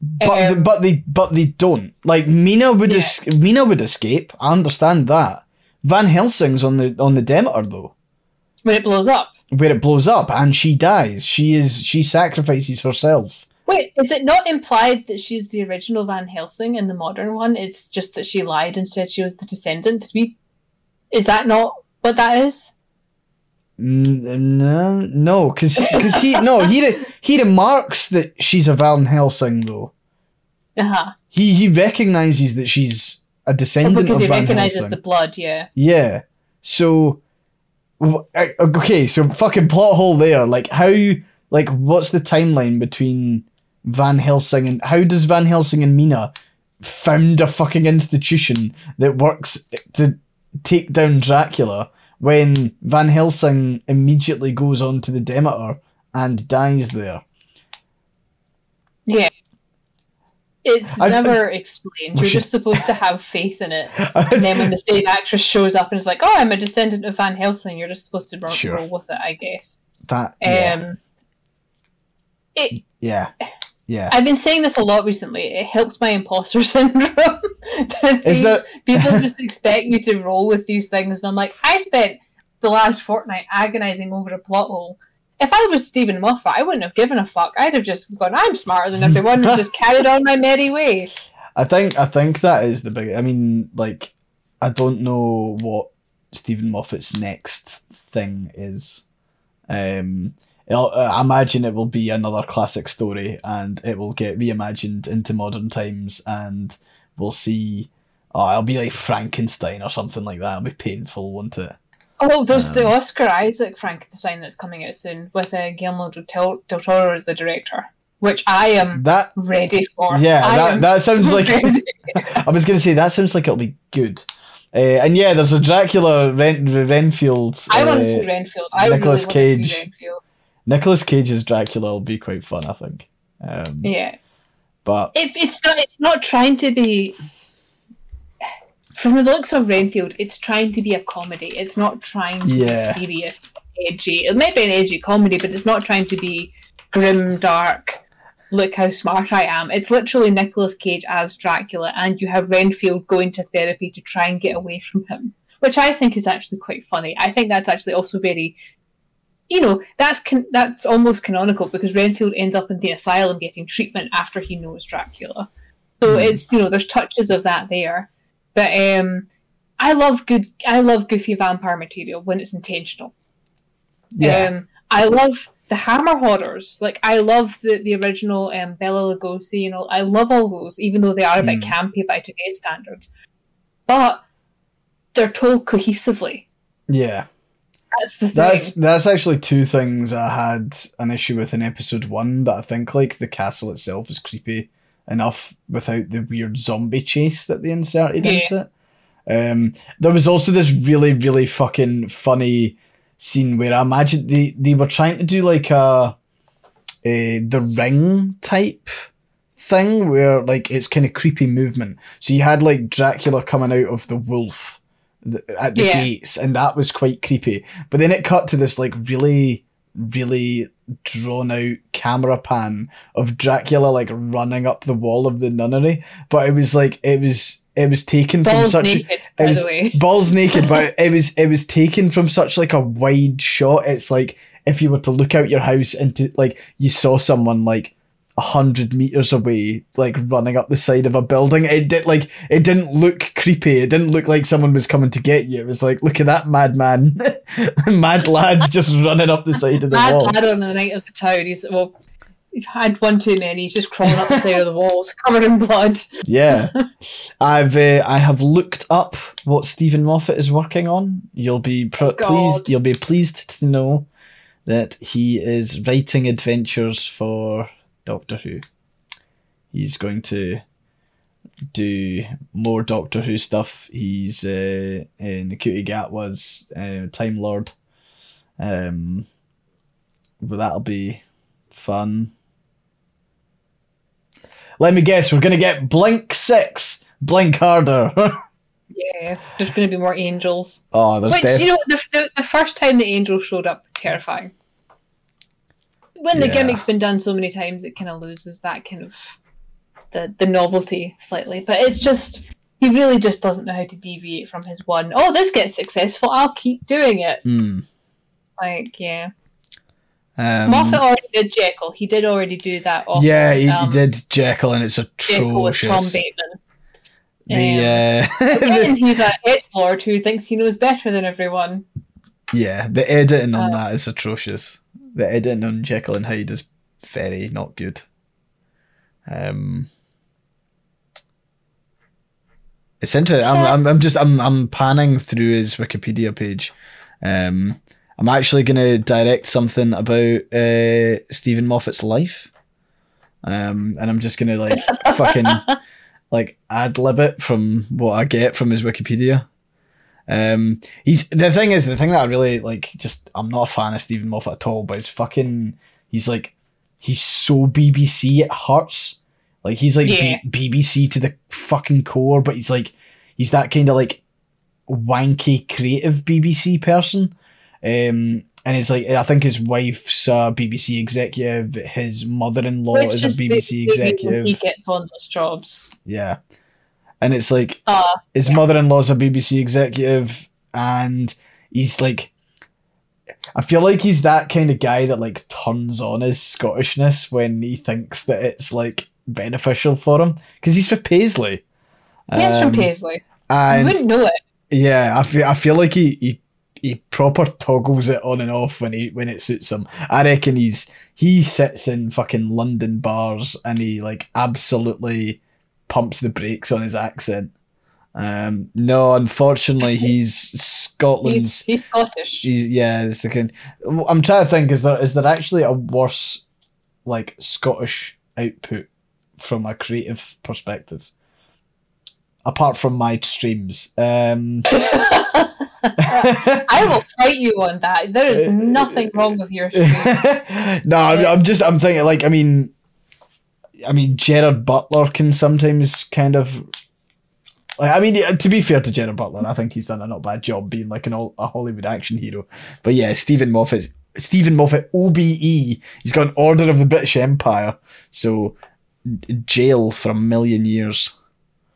But Um, but they but they don't. Like Mina would es- Mina would escape. I understand that. Van Helsing's on the on the Demeter though. when it blows up. where it blows up and she dies. She is she sacrifices herself. Wait, is it not implied that she's the original Van Helsing in the modern one? It's just that she lied and said she was the descendant. Did we? Is that not what that is? N- No, no, because he no he re- he remarks that she's a Van Helsing though. Uh huh. He he recognizes that she's a descendant Because of he Van recognizes Helsing. the blood. Yeah. Yeah. So, okay, so fucking plot hole there. Like how, like what's the timeline between Van Helsing and how does Van Helsing and Mina found a fucking institution that works to take down Dracula when Van Helsing immediately goes on to the Demeter and dies there? Yeah. It's I've- never explained. You're just supposed to have faith in it. (laughs) And then when the same actress shows up and is like, "Oh, I'm a descendant of Van Helsing," you're just supposed to roll, Sure. roll with it, I guess. that yeah, Um, it yeah. Yeah. I've been saying this a lot recently. It helps my imposter (laughs) syndrome. that these- there- people (laughs) just expect you to roll with these things, and I'm like, I spent the last fortnight agonizing over a plot hole. If I was Steven Moffat, I wouldn't have given a fuck. I'd have just gone, I'm smarter than everyone, and just carried on my merry way. I think I think that is the big. I mean, like, I don't know what Steven Moffat's next thing is. Um, I imagine it will be another classic story, and it will get reimagined into modern times, and we'll see. Oh, it'll be like Frankenstein or something like that. It'll be painful, won't it? Oh, there's the Um, Oscar Isaac Frankenstein that's coming out soon with uh, Guillermo del Toro, del Toro as the director, which I am That ready for. Yeah, I that- that sounds (laughs) like- (laughs) I was gonna say that sounds like it'll be good. Uh, and yeah, there's a Dracula Ren- Renfield. I want uh, to see Renfield. I Nicolas really Cage. Renfield. Nicolas Cage's Dracula will be quite fun, I think. Um, Yeah, But if it's not, it's not trying to be. From the looks of Renfield, it's trying to be a comedy. It's not trying to Yeah. be serious, edgy. It might be an edgy comedy, but it's not trying to be grim, dark. Look how smart I am. It's literally Nicolas Cage as Dracula, and you have Renfield going to therapy to try and get away from him, which I think is actually quite funny. I think that's actually also very you know that's that's almost canonical because Renfield ends up in the asylum getting treatment after he knows Dracula. So Hmm. it's you know there's touches of that there, but um, I love good I love goofy vampire material when it's intentional. yeah, Um, I love the Hammer horrors. Like I love the the original um, Bela Lugosi. You know I love all those, even though they are a bit Mm. campy by today's standards. But they're told cohesively. yeah. That's the thing. That's that's actually two things I had an issue with in episode one. That I think like the castle itself is creepy enough without the weird zombie chase that they inserted Yeah. into it. Um, there was also this really really fucking funny scene where I imagine they they were trying to do like a, a the ring type thing where like it's kind of creepy movement. So you had like Dracula coming out of the wolf at the Yeah. gates, and that was quite creepy. But then it cut to this like really, really drawn out camera pan of Dracula like running up the wall of the nunnery. But it was like it was it was taken from balls such a, naked, by was- the way. (laughs) balls naked, but it was it was taken from such like a wide shot. It's like if you were to look out your house into like you saw someone like hundred meters away, like running up the side of a building. It did like it didn't look creepy. It didn't look like someone was coming to get you. It was like, look at that madman, (laughs) mad lads just running up the side of the Mad wall. Mad lad on the night of the town. He's well, he's had one too many. He's just crawling up the side of the walls, (laughs) covered in blood. Yeah, (laughs) I've uh, I have looked up what Steven Moffat is working on. You'll be pr- God. pleased. You'll be pleased to know that he is writing adventures for Doctor Who. He's going to do more Doctor Who stuff. He's uh, in Ncuti Gatwa's uh, Time Lord. Um, but that'll be fun. Let me guess, we're gonna get Blink Six. Blink harder. (laughs) Yeah, there's going to be more angels. oh, there's Which def- you know, the, the the first time the angels showed up, terrifying. When the Yeah. gimmick's been done so many times, it kind of loses that kind of the the novelty slightly. But it's just he really just doesn't know how to deviate from his one. Oh, this gets successful. I'll keep doing it. Hmm. Like yeah, Um, Moffat already did Jekyll. He did already do that. Yeah, he, um, he did Jekyll, and it's atrocious. Jekyll with Tom. Bateman. The uh, (laughs) Again, he's a hit lord who thinks he knows better than everyone. yeah, the editing on Uh, that is atrocious. The editing on Jekyll and Hyde is very not good. Um, it's interesting. I'm, I'm, I'm just I'm I'm panning through his Wikipedia page. Um, I'm actually gonna direct something about uh, Steven Moffat's life. Um, and I'm just gonna like (laughs) fucking like ad lib it from what I get from his Wikipedia. Um, he's the thing is the thing that I really like. Just I'm not a fan of Steven Moffat at all, but he's fucking. He's like he's so BBC it hurts. Like he's like Yeah. B- BBC to the fucking core, but he's like he's that kind of like wanky creative BBC person. Um, and he's like, I think his wife's a BBC executive. His mother-in-law Which is a is the- BBC the reason executive. He gets one of those jobs. Yeah, and it's like Uh, his Yeah. mother-in-law's a BBC executive, and he's like, I feel like he's that kind of guy that like turns on his Scottishness when he thinks that it's like beneficial for him because he's from Paisley. he's from Um, Paisley. You wouldn't know it. yeah, I feel I feel like he, he he proper toggles it on and off when he when it suits him. I reckon he's he sits in fucking London bars and he like absolutely pumps the brakes on his accent. Um, no, unfortunately, (laughs) he's Scotland's. He's, he's Scottish. He's, yeah, it's the kind. I'm trying to think. Is there is there actually a worse like Scottish output from a creative perspective? Apart from my streams, um, (laughs) I will fight you on that. There is (laughs) nothing wrong with your stream. no, I'm, I'm just I'm thinking like I mean, I mean Gerard Butler can sometimes kind of. Like, I mean, to be fair to Gerard Butler, I think he's done a not bad job being like an all, a Hollywood action hero. But yeah, Steven Moffat's Steven Moffat OBE. He's got an Order of the British Empire, so jail for a million years.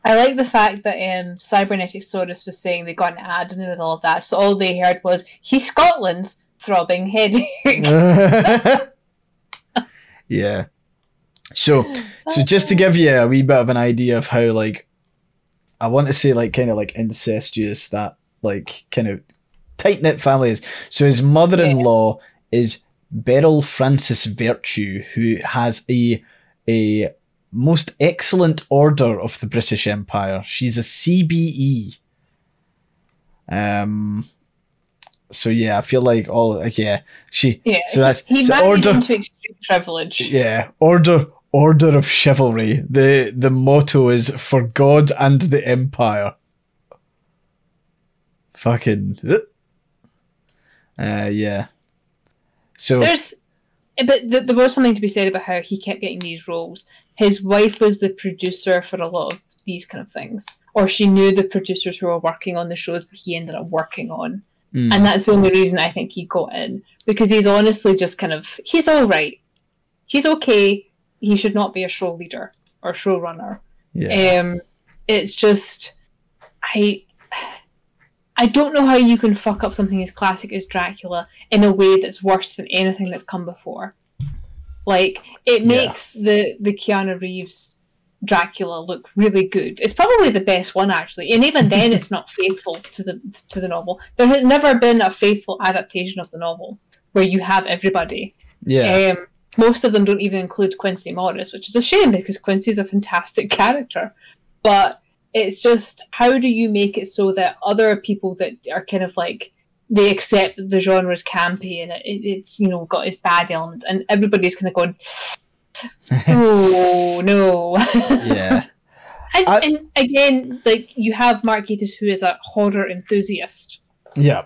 I like the fact that um, Cybernetic Saurus was saying they got an ad in the middle of that, so all they heard was, he's Scotland's throbbing headache. (laughs) (laughs) yeah. So (gasps) so just to give you a wee bit of an idea of how like I want to say like kind of like incestuous that like kind of tight knit family is. So his mother in law is Beryl Francis Vertue, who has a a most excellent order of the British Empire. She's a CBE. Um. So yeah, I feel like all like, yeah she yeah, So that's- he, so order- into extreme privilege. yeah, order order of chivalry. The the motto is for God and the Empire. Fucking uh yeah. So There's, but th- there was something to be said about how he kept getting these roles. His wife was the producer for a lot of these kind of things, or she knew the producers who were working on the shows that he ended up working on, mm, and that's the only reason I think he got in because he's honestly just kind of he's all right, he's okay. He should not be a show leader or showrunner. yeah. Um, it's just I I don't know how you can fuck up something as classic as Dracula in a way that's worse than anything that's come before. Like it Yeah. makes the the Keanu Reeves Dracula look really good. It's probably the best one actually, and even then, (laughs) it's not faithful to the to the novel. There has never been a faithful adaptation of the novel where you have everybody. yeah. Um, most of them don't even include Quincey Morris, which is a shame because Quincey's a fantastic (laughs) character. But it's just how do you make it so that other people that are kind of like they accept that the genre is campy and it, it's you know got its bad elements, and everybody's kind of going, (laughs) oh no. yeah. (laughs) and, I- and again, like you have Mark Gatiss, who is a horror enthusiast. Yeah.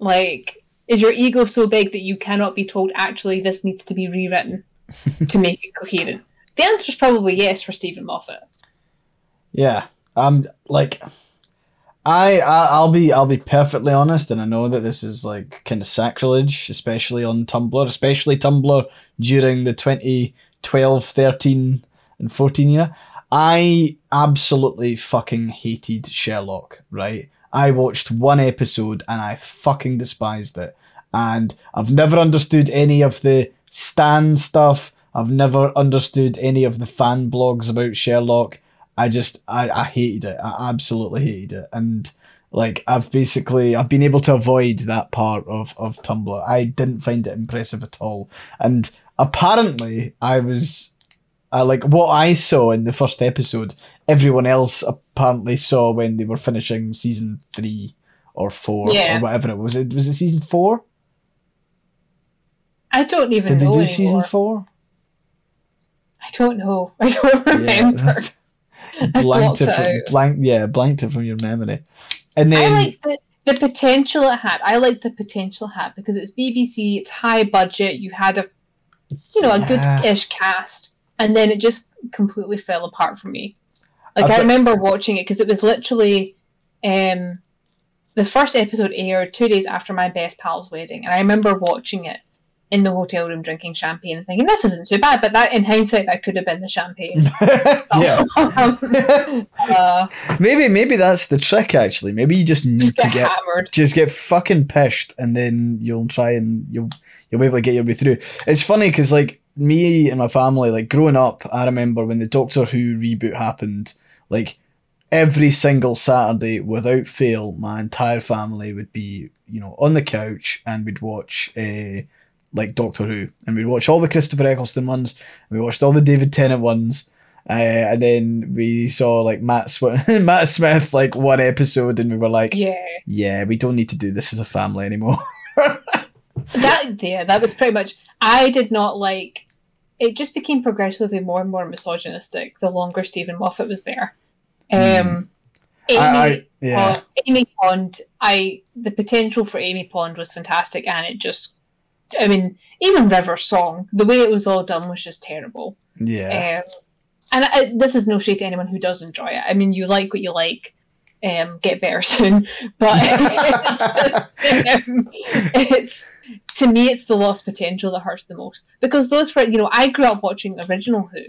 Like, is your ego so big that you cannot be told actually this needs to be rewritten (laughs) to make it coherent? The answer is probably yes for Steven Moffat. Yeah. Um like I, I I'll be I'll be perfectly honest and I know that this is like kind of sacrilege especially on Tumblr especially Tumblr during the 2012 13 and 14 year I absolutely fucking hated Sherlock right I watched one episode and I fucking despised it and I've never understood any of the Stan stuff I've never understood any of the fan blogs about Sherlock I just I, I hated it. I absolutely hated it. And like I've basically I've been able to avoid that part of, of Tumblr. I didn't find it impressive at all. And apparently I was uh, like what I saw in the first episode, everyone else apparently saw when they were finishing season three or four Yeah. or whatever it was. It was it season four? I don't even Did they know do anymore. season four? I don't know. (laughs) I don't remember. (laughs) I blanked it, it from, blank yeah, blanked it from your memory. And then I like the, the potential it had. I like the potential it had because it's BBC, it's high budget, you had a you know, a Yeah. good ish cast, and then it just completely fell apart for me. Like I I, remember watching it because it was literally um the first episode aired two days after my best pal's wedding, and I remember watching it in the hotel room drinking champagne and thinking this isn't too bad. But that, in hindsight, that could have been the champagne. (laughs) yeah. (laughs) uh, maybe maybe that's the trick. Actually, maybe you just need just to get get hammered. just get fucking pissed, and then you'll try and you'll you'll be able to get your way through. It's funny because like me and my family, like growing up, I remember when the Doctor Who reboot happened, like every single Saturday without fail, my entire family would be you know on the couch and we'd watch uh, like Doctor Who, and we'd watch all the Christopher Eccleston ones, and we watched all the David Tennant ones. Uh, and then we saw like Matt Sw- (laughs) Matt Smith like one episode, and we were like, Yeah, yeah, we don't need to do this as a family anymore. (laughs) that yeah, that was pretty much. I did not like. It just became progressively more and more misogynistic the longer Steven Moffat was there. Um, Amy, Hmm. I, I, yeah, Pond, Amy Pond, I the potential for Amy Pond was fantastic, and it just, I mean, even River Song, the way it was all done was just terrible. yeah, Um, and I, this is no shade to anyone who does enjoy it. I mean, you like what you like. Um, get better (laughs) soon, but (laughs) it's just, (laughs) um, it's to me, it's the lost potential that hurts the most because those were, you know, I grew up watching original Who.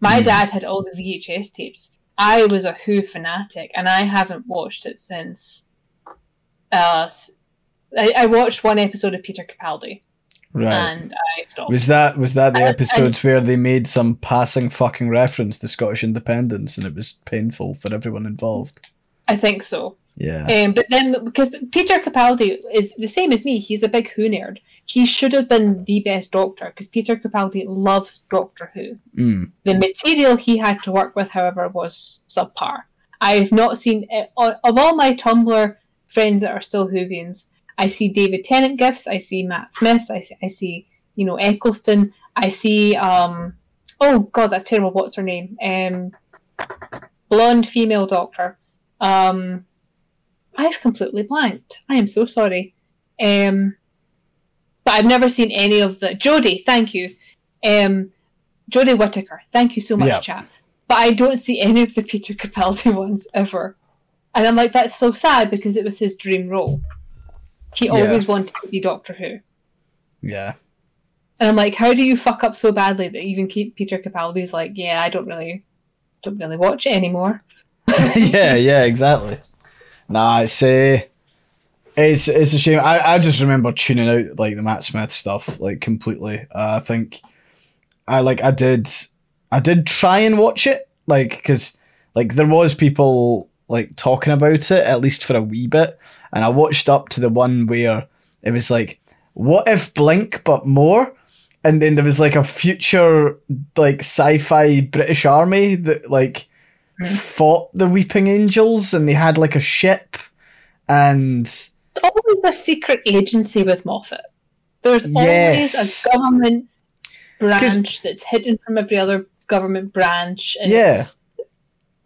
My Mm. dad had all the VHS tapes. I was a Who fanatic, and I haven't watched it since. Uh, I, I watched one episode of Peter Capaldi, right. and I stopped. Was that was that the I- I- episode where they made some passing fucking reference to Scottish independence and it was painful for everyone involved? I think so. Yeah, Um, but then, because Peter Capaldi is the same as me, he's a big Who nerd. He should have been the best Doctor because Peter Capaldi loves Doctor Who. mm. The material he had to work with, however, was subpar. I've not seen eh, of all my Tumblr friends that are still Whovians. I see David Tennant gifts. I see Matt Smith. I see, I see you know Eccleston. I see um oh god that's terrible. What's her name? Um, blonde female doctor. Um, I've completely blanked. I am so sorry. Um, but I've never seen any of the Jodie. Thank you. Um, Jodie Whittaker. Thank you so much, Yeah. chap. But I don't see any of the Peter Capaldi (laughs) ones ever. And I'm like, that's so sad because it was his dream role. He Yeah. always wanted to be Doctor Who. yeah, And I'm like, how do you fuck up so badly that even keep Peter Capaldi's like, yeah, I don't really, don't really watch it anymore. (laughs) yeah, yeah, exactly. Nah, it's uh, it's it's a shame. I, I just remember tuning out like the Matt Smith stuff like completely. Uh, I think I like I did I did try and watch it like because like there was people like talking about it at least for a wee bit, and I watched up to the one where it was like, what if Blink but more. And then there was like a future like sci-fi British army that like fought the Weeping Angels and they had like a ship and It's always a secret agency with Moffat. There's Yes. always a government branch that's hidden from every other government branch. And Yeah.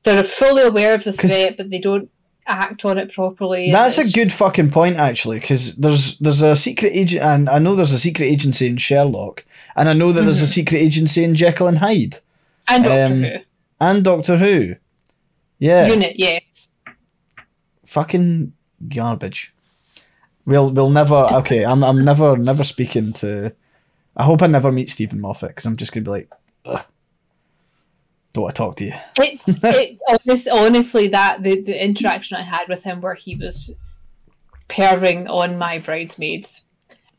they're fully aware of the threat, but they don't act on it properly. that's a good fucking point actually because there's there's a secret agent and I know there's a secret agency in Sherlock and I know that there's a Mhm. secret agency in Jekyll and Hyde and Doctor um, Who and Doctor Who. Yeah, unit, yes. fucking garbage. We'll we'll never okay. I'm I'm never never speaking to. I hope I never meet Steven Moffat because I'm just gonna be like, Ugh, don't want to talk to you. It's (laughs) it, honest, honestly that the, the interaction I had with him where he was perving on my bridesmaids,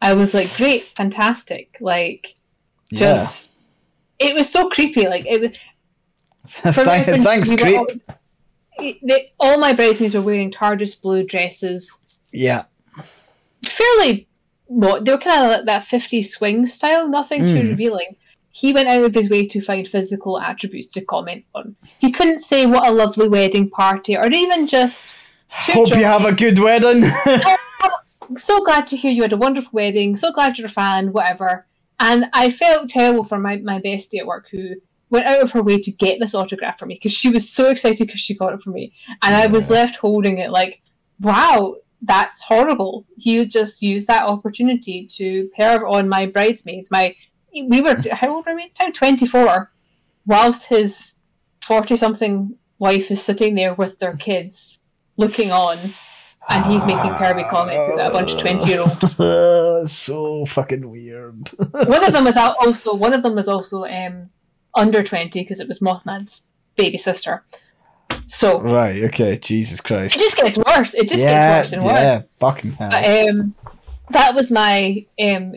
I was like, great, fantastic, like just it was so creepy. Like it was. (laughs) Thank, thanks, we creep. All, they, all my bridesmaids were wearing TARDIS blue dresses, Yeah, fairly. What they were kind of like that 50s swing style, nothing too Mm. revealing. He went out of his way to find physical attributes to comment on. He couldn't say what a lovely wedding party, or even just hope you have a good wedding. (laughs) (laughs) so glad to hear you had a wonderful wedding, so glad you're a fan, whatever. And I felt terrible for my, my bestie at work who went out of her way to get this autograph for me because she was so excited because she got it for me. And I was left holding it like, wow, that's horrible. He just used that opportunity to perv on my bridesmaids. My we were how old were we? Time twenty four, whilst his forty something wife is sitting there with their kids looking on. and he's making Kirby comments about a bunch of twenty year olds. (laughs) so fucking weird. one of them was also one of them was also um, under twenty because it was Mothman's baby sister. So right, okay, Jesus Christ! it just gets worse. It just yeah, gets worse and worse. yeah, fucking hell. But, um, that was my um,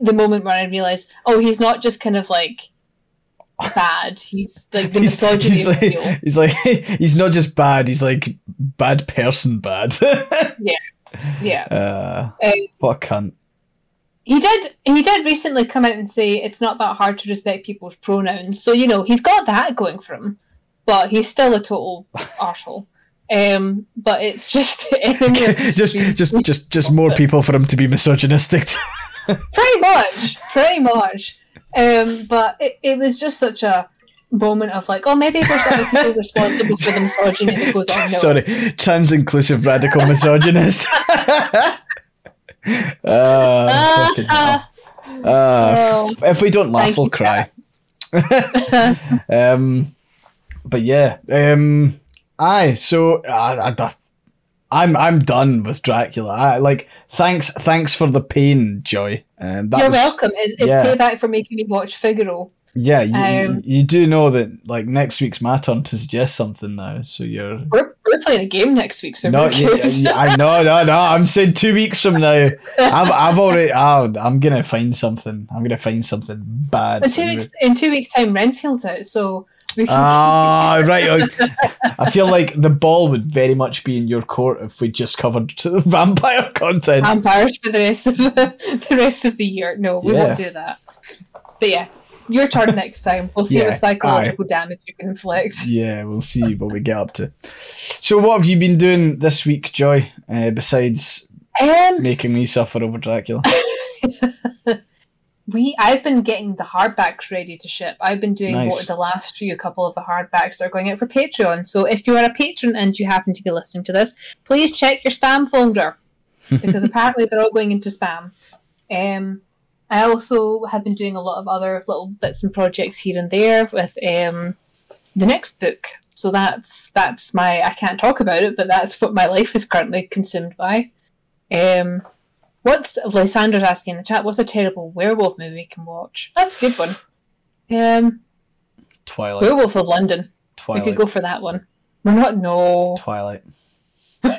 the moment where I realized, oh, he's not just kind of like bad. He's like the (laughs) he's, misogyny he's like, he's like (laughs) he's not just bad, he's like bad person bad. (laughs) Yeah, yeah, uh, Um, what a cunt. He did. He did recently come out and say it's not that hard to respect people's pronouns. So you know he's got that going for him, but he's still a total (laughs) arsehole. Um, but it's just enemy of the just just just just more (laughs) people for him to be misogynistic. (laughs) pretty much, pretty much. Um, but it, it was just such a moment of like, oh, maybe there's other people responsible for the misogyny that goes on. No. Sorry, trans inclusive radical misogynist. Uh. Uh, Oh. if we don't laugh, we'll cry. (laughs) um, but yeah, um, aye. So I, I, I'm I'm done with Dracula. I like thanks thanks for the pain, Joy. Um, You're was- welcome. It's, it's yeah. payback for making me watch Figaro. Yeah, you, Um, you, do know that like next week's my turn to suggest something now. So you're We're, we're playing a game next week, so no, yeah, yeah, I know, no, no. I'm saying two weeks from now. I've, I've already. (laughs) Oh, I'm gonna find something. I'm gonna find something bad. in two weeks, in two weeks' time, Renfield's out, so. Ah, (laughs) right. I feel like the ball would very much be in your court if we just covered (laughs) vampire content. vampires for the rest of the, the rest of the year. No, we Yeah. won't do that. But yeah, your turn (laughs) next time. We'll see Yeah, what psychological damage you can inflict. (laughs) yeah, we'll see what we get up to. So, what have you been doing this week, Joy? Uh, besides Um, making me suffer over Dracula. (laughs) we I've been getting the hardbacks ready to ship. I've been doing Nice. what the last few couple of the hardbacks that are going out for Patreon. So if you are a patron and you happen to be listening to this, please check your spam folder because apparently they're all going into spam. Um, I also have been doing a lot of other little bits and projects here and there with um, the next book. So that's that's my I can't talk about it, but that's what my life is currently consumed by. Um, what's Lysandra's asking in the chat? What's a terrible werewolf movie we can watch? That's a good one. Um, Twilight. Werewolf of London. Twilight. We could go for that one. We're not no Twilight. (laughs)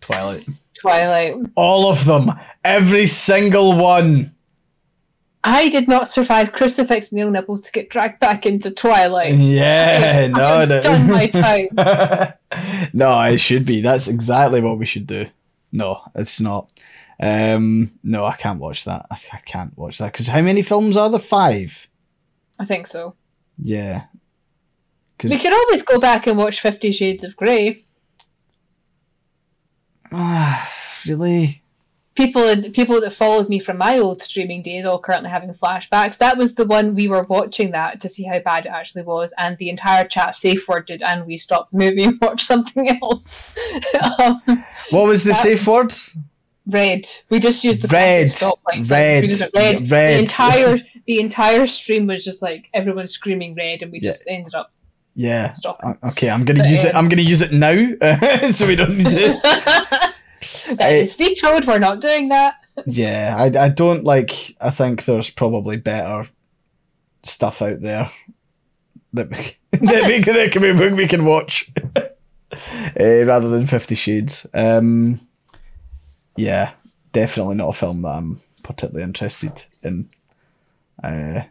Twilight. Twilight. All of them. Every single one. I did not survive Crucifix Nail Nipples to get dragged back into Twilight. Yeah, no, I've no. done my (laughs) time. no, it should be. That's exactly what we should do. No, it's not. Um, no, I can't watch that. I, I can't watch that because how many films are there? Five. I think so. Yeah. Because We could always go back and watch Fifty Shades of Grey. Ah, (sighs) really, People and people that followed me from my old streaming days all currently having flashbacks. That was the one we were watching that to see how bad it actually was, and the entire chat safe worded and we stopped the movie and (laughs) watched something else. (laughs) um, what was the That- safe word? red. We just used the Red. stop. Red. It red. Red. The entire the entire stream was just like everyone screaming red, and we Yeah. just ended up Yeah. stopping. O- Okay, I'm gonna But, use it. um, I'm gonna use it now, (laughs) so we don't need to. That is vetoed. We're not doing that. Yeah, I, I don't like. I think there's probably better stuff out there that we, (laughs) that, we, (laughs) that can we, we can watch uh, (laughs) rather than Fifty Shades. Um, yeah, definitely not a film that I'm particularly interested in. Uh,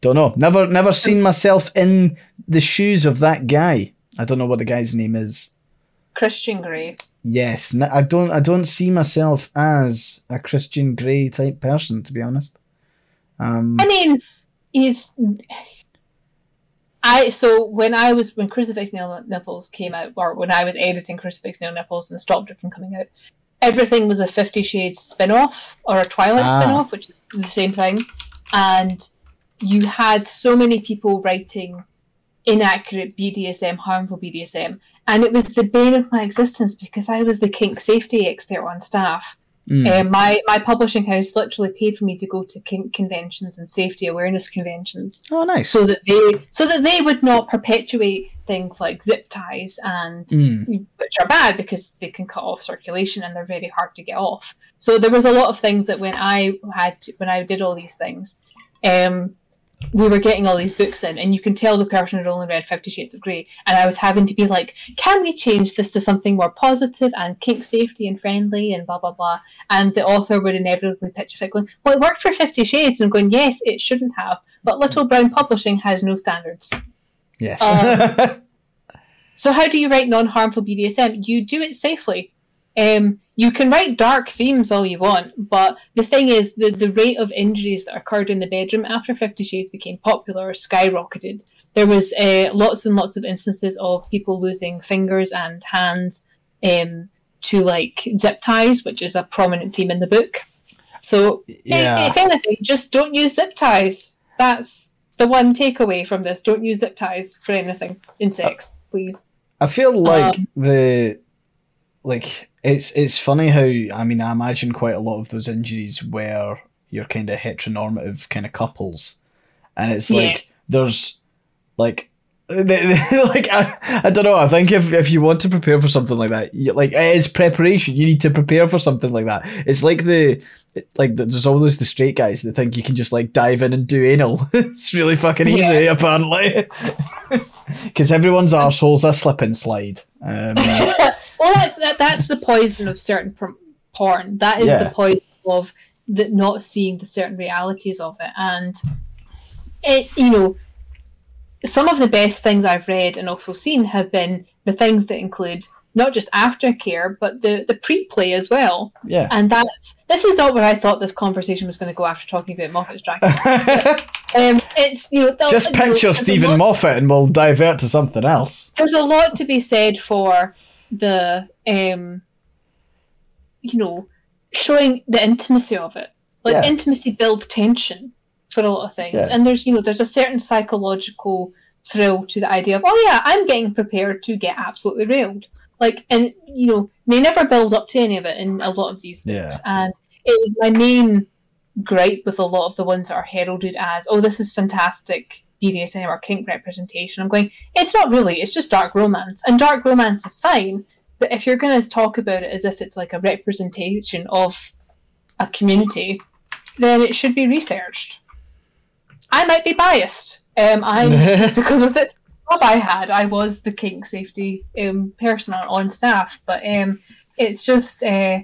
don't know. Never, never seen myself in the shoes of that guy. I don't know what the guy's name is. Christian Grey. Yes, n- I don't. I don't see myself as a Christian Grey type person, to be honest. Um, I mean, he's. I so when I was when Crucifix Nail Nipples came out, or when I was editing Crucifix Nail Nipples and stopped it from coming out, everything was a Fifty Shades spin off or a Twilight Ah. spin off, which is the same thing. And you had so many people writing inaccurate BDSM, harmful BDSM, and it was the bane of my existence because I was the kink safety expert on staff. Mm. Um, my my publishing house literally paid for me to go to kink conventions and safety awareness conventions, oh, nice. so that they so that they would not perpetuate things like zip ties and Mm. which are bad because they can cut off circulation and they're very hard to get off. So there was a lot of things that when I had to, when I did all these things, um, we were getting all these books in, and you can tell the person had only read Fifty Shades of Grey, and I was having to be like, "Can we change this to something more positive and kink safety and friendly and blah blah blah?" And the author would inevitably pitch a fic going, "Well, it worked for Fifty Shades," and I'm going, "Yes, it shouldn't have." But Little Brown Publishing has no standards. Yes. Um, (laughs) So how do you write non-harmful BDSM? You do it safely. Um, you can write dark themes all you want, but the thing is, the, the rate of injuries that occurred in the bedroom after Fifty Shades became popular skyrocketed. There was uh, lots and lots of instances of people losing fingers and hands um, to like zip ties, which is a prominent theme in the book. So, yeah. if anything, just don't use zip ties. That's the one takeaway from this. Don't use zip ties for anything in sex, please. I feel like Um, the like it's it's funny how I mean I imagine quite a lot of those injuries where you're kind of heteronormative kind of couples, and it's Yeah. like there's like (laughs) like I, I don't know. I think if, if you want to prepare for something like that, you, like it's preparation. You need to prepare for something like that. It's like the like the, there's always the straight guys that think you can just like dive in and do anal. (laughs) it's really fucking easy Yeah. apparently, (laughs) because everyone's assholes a slip and slide. Um, well, that's that, that's the poison of certain porn. That is Yeah. the poison of the not seeing the certain realities of it, and it you know some of the best things I've read and also seen have been the things that include not just aftercare but the the pre-play as well. yeah. And that's this is not where I thought this conversation was going to go after talking about Moffat's Dracula. (laughs) Um, it's you know Just you know, picture Steven lot- Moffat and we'll divert to something else. there's a lot to be said for the um you know showing the intimacy of it. Like Yeah. intimacy builds tension for a lot of things. Yeah. and there's you know there's a certain psychological thrill to the idea of oh yeah i'm getting prepared to get absolutely railed. Like and you know they never build up to any of it in a lot of these books. And it was my main gripe with a lot of the ones that are heralded as oh this is fantastic BDSM or kink representation. I'm going, it's not really, it's just dark romance. And dark romance is fine, but if you're going to talk about it as if it's like a representation of a community, then it should be researched. I might be biased. Um, I just (laughs) because of the job I had, I was the kink safety um, person on, on staff, but um, it's just, uh,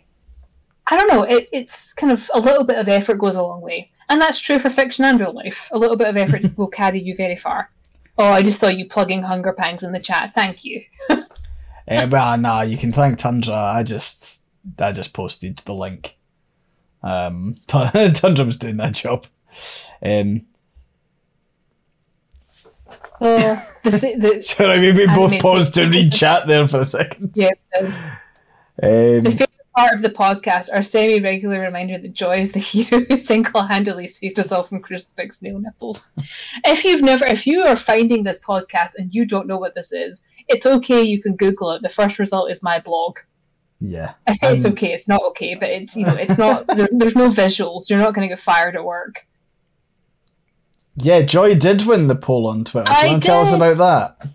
I don't know, it, it's kind of a little bit of effort goes a long way. And that's true for fiction and real life. A little bit of effort (laughs) will carry you very far. Oh, I just saw you plugging Hunger Pangs in the chat. Thank you. (laughs) Eh, well, nah, you can thank Tundra. I just, I just posted the link. Um, (laughs) Tundra was doing that job. Um, Oh, the, the, sorry, we, we both paused to read chat there for a second. yeah, Um, the part of the podcast, our semi-regular reminder that Joy is the (laughs) hero who single-handedly saved us all from crucifix nail nipples. If you've never, if you are finding this podcast and you don't know what this is, it's okay. You can Google it. The first result is my blog. yeah. I say it's Um, okay. It's not okay, but it's you know, it's (laughs) not. there, there's no visuals. You're not going to get fired at work. Yeah, Joy did win the poll on Twitter. Do you I want to tell us about that?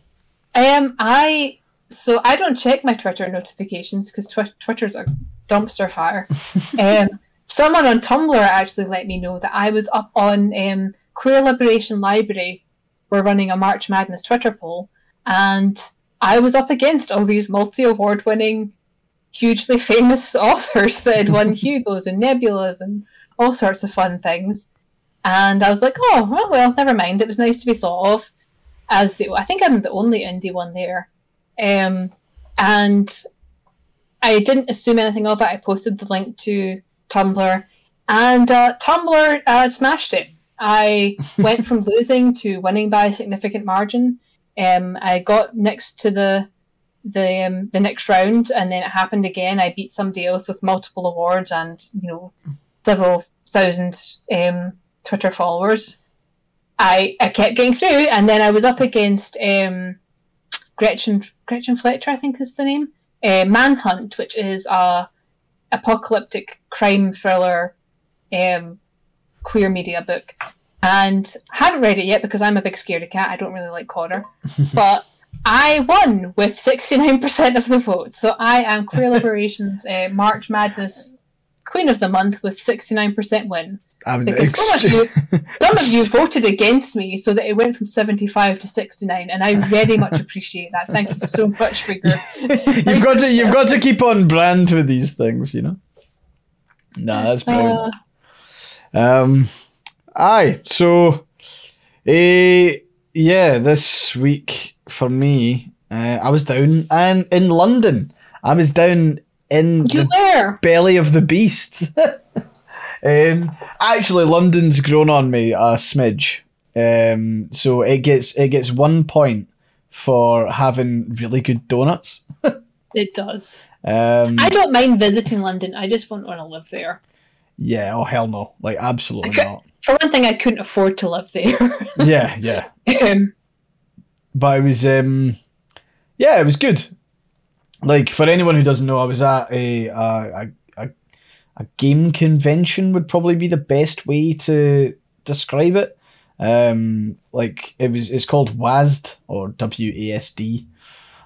Um, I so I don't check my Twitter notifications because tw- Twitter's a dumpster fire. (laughs) um, someone on Tumblr actually let me know that I was up on um, Queer Liberation Library. We're running a March Madness Twitter poll, and I was up against all these multi-award-winning, hugely famous (laughs) authors that had won (laughs) Hugos and Nebulas and all sorts of fun things. And I was like, oh, well, well, never mind. It was nice to be thought of as the I think I'm the only indie one there. Um, and I didn't assume anything of it. I posted the link to Tumblr, and uh, Tumblr uh, smashed it. I (laughs) went from losing to winning by a significant margin. Um, I got next to the the um, the next round, and then it happened again. I beat somebody else with multiple awards and you know several thousand um, Twitter followers. I I kept getting through, and then I was up against um, Gretchen Gretchen Fletcher, I think is the name. Uh, Manhunt, which is a apocalyptic crime thriller um, queer media book. And I haven't read it yet because I'm a big scaredy cat. I don't really like horror. (laughs) but I won with 69% of the vote. So I am Queer (laughs) Liberation's uh, March Madness Queen of the Month with 69% win. I was Because some, of extre- you, some of you (laughs) voted against me so that it went from 75 to 69 and I very much appreciate that. Thank you so much for your (laughs) you've got to you've got to keep on brand with these things, you know. Nah, that's brilliant. uh, Um, aye. So, eh, yeah, this week for me, uh, I was down and in London. I was down in you the were. belly of the beast. (laughs) um, actually, London's grown on me a smidge. Um, so it gets it gets one point for having really good donuts. It does. Um, I don't mind visiting London. I just won't want to live there. yeah. Oh hell no! Like absolutely Okay. not. For one thing, I couldn't afford to live there. (laughs) Yeah, yeah. um, but it was um yeah it was good like for anyone who doesn't know i was at a a, a, a game convention would probably be the best way to describe it um like it was it's called wasd or w-a-s-d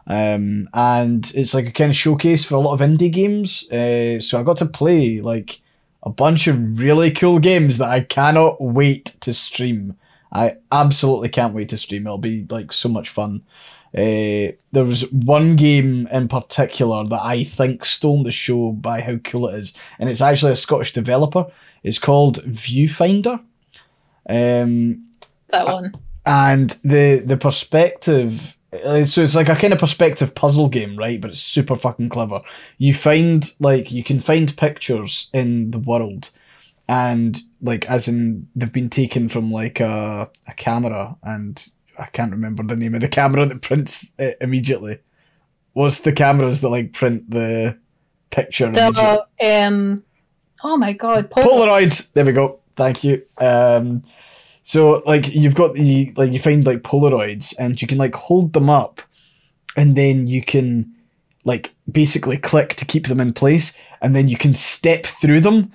um and it's like a kind of showcase for a lot of indie games uh, so i got to play like a bunch of really cool games that i cannot wait to stream I absolutely can't wait to stream. It'll be like so much fun. Uh, there was one game in particular that I think stole the show by how cool it is, and it's actually a Scottish developer. It's called Viewfinder, um, that one. and the the perspective. uh, So it's like a kind of perspective puzzle game, right? But it's super fucking clever. You find like you can find pictures in the world, and like as in they've been taken from like a a camera, and I can't remember the name of the camera that prints it immediately. What's the cameras that like print the picture? The um, oh my god, Pol- Polaroids. There we go. Thank you. Um, so like you've got the like you find like Polaroids and you can like hold them up, and then you can like basically click to keep them in place, and then you can step through them,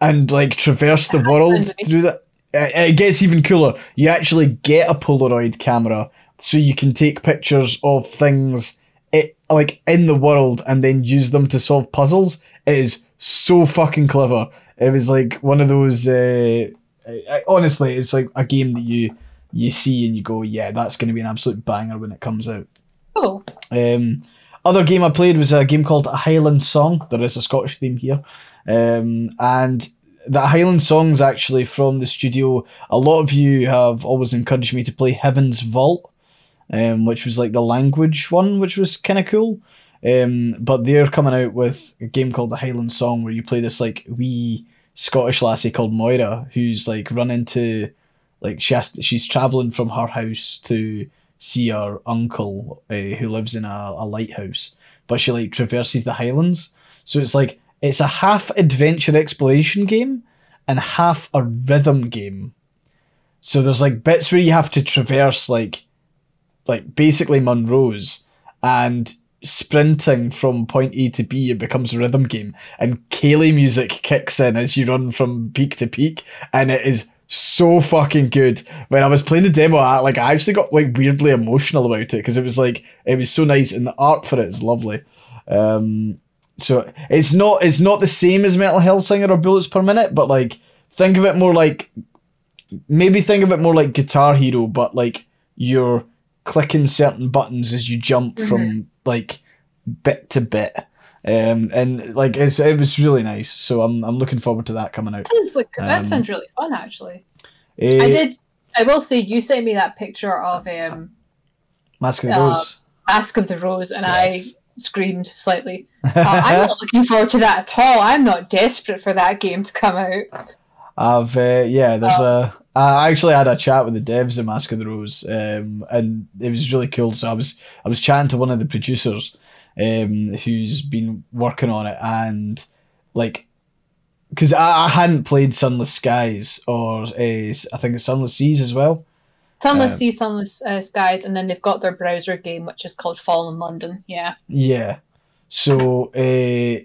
and like traverse the world through that. It gets even cooler. You actually get a Polaroid camera, so you can take pictures of things it like in the world and then use them to solve puzzles. It is so fucking clever. It was like one of those. Uh, I, I- honestly, it's like a game that you you see and you go, yeah, that's going to be an absolute banger when it comes out. Oh, Um, other game I played was a game called A Highland Song. There is a Scottish theme here, um, and that Highland Song's actually from the studio. A lot of you have always encouraged me to play Heaven's Vault, um, which was like the language one, which was kind of cool. Um, but they're coming out with a game called the Highland Song, where you play this like wee Scottish lassie called Moira, who's like run into like she has to, she's traveling from her house to see her uncle uh, who lives in a, a lighthouse, but she like traverses the Highlands. So it's like it's a half adventure exploration game and half a rhythm game. So there's like bits where you have to traverse like like basically Munros and sprinting from point A to B it becomes a rhythm game and ceilidh music kicks in as you run from peak to peak and it is so fucking good. When I was playing the demo, I like I actually got like weirdly emotional about it because it was like it was so nice and the art for it is lovely. Um, so it's not it's not the same as Metal Hellsinger or Bullets per Minute, but like think of it more like maybe think of it more like Guitar Hero, but like you're clicking certain buttons as you jump from like bit to bit. Um, and like it's, it was really nice, so I'm I'm looking forward to that coming out. sounds like that Um, sounds really fun. Actually, Eh, I did. I will say you sent me that picture of um, Mask of the uh, Rose. Mask of the Rose, and Yes. I screamed slightly. Uh, I'm not (laughs) looking forward to that at all. I'm not desperate for that game to come out. I've uh, yeah, there's a. I actually had a chat with the devs of Mask of the Rose, um, and it was really cool. So I was I was chatting to one of the producers, um, who's been working on it, and like, because I, I hadn't played Sunless Skies or uh, I think it's Sunless Seas as well. Sunless Um, Sea, Sunless uh, Skies, and then they've got their browser game, which is called Fallen London. Yeah, Yeah. So uh,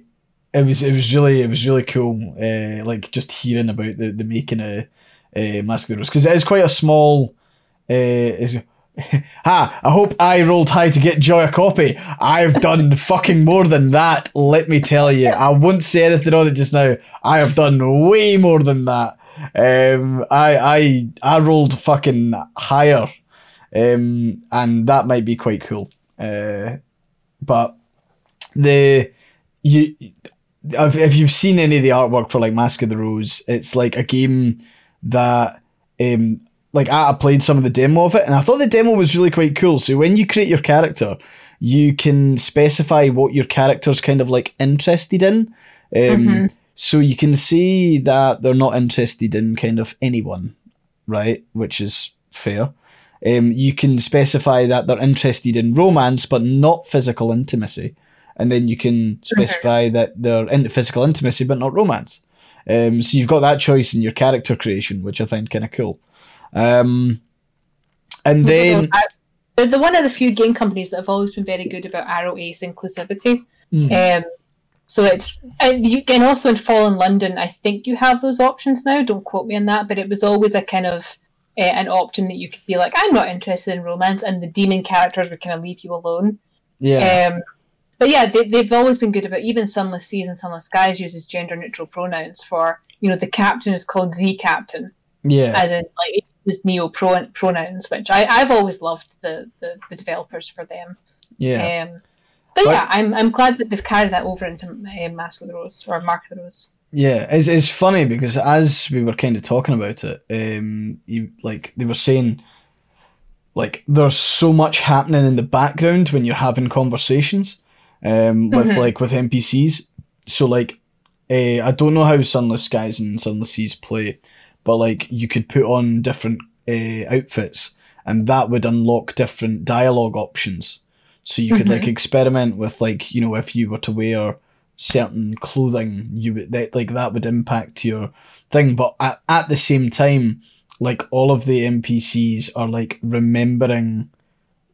it was it was really it was really cool. Uh, like just hearing about the the making of uh, Mask of the Rose because it is quite a small. Uh, is (laughs) ha! I hope I rolled high to get Joy a copy. I've done (laughs) fucking more than that. Let me tell you. I won't say anything on it just now. I have done way more than that. Um, I I I rolled fucking higher, um, and that might be quite cool. Uh, but the you if, you've seen any of the artwork for like Mask of the Rose, it's like a game that um like I played some of the demo of it and I thought the demo was really quite cool. So when you create your character, you can specify what your character's kind of like interested in. Um, mm-hmm. So you can see that they're not interested in kind of anyone, right? Which is fair. Um, you can specify that they're interested in romance but not physical intimacy and then you can specify that they're into physical intimacy but not romance. Um, so you've got that choice in your character creation, which I find kind of cool. Um, and then they're the one of the few game companies that have always been very good about Aro Ace inclusivity. Mm. Um, so it's and you can also in Fallen London, I think you have those options now. Don't quote me on that, but it was always a kind of uh, an option that you could be like, I'm not interested in romance, and the demon characters would kind of leave you alone. Yeah. Um, but yeah, they, they've always been good about even Sunless Seas and Sunless Skies uses gender neutral pronouns for you know the captain is called Zee captain. Yeah. As in like just neo pronouns, which I I've always loved the the, the developers for them. Yeah. Um, but, but, yeah, I'm I'm glad that they've carried that over into um, Mask of the Rose or Mark of the Rose. Yeah, it's it's funny because as we were kind of talking about it, um, you like they were saying like there's so much happening in the background when you're having conversations um, with mm-hmm. like with NPCs. So like, uh, I don't know how Sunless Skies and Sunless Seas play, but like you could put on different uh, outfits, and that would unlock different dialogue options. So you could mm-hmm. like experiment with like you know if you were to wear certain clothing, you would that like that would impact your thing. But at, at the same time, like all of the NPCs are like remembering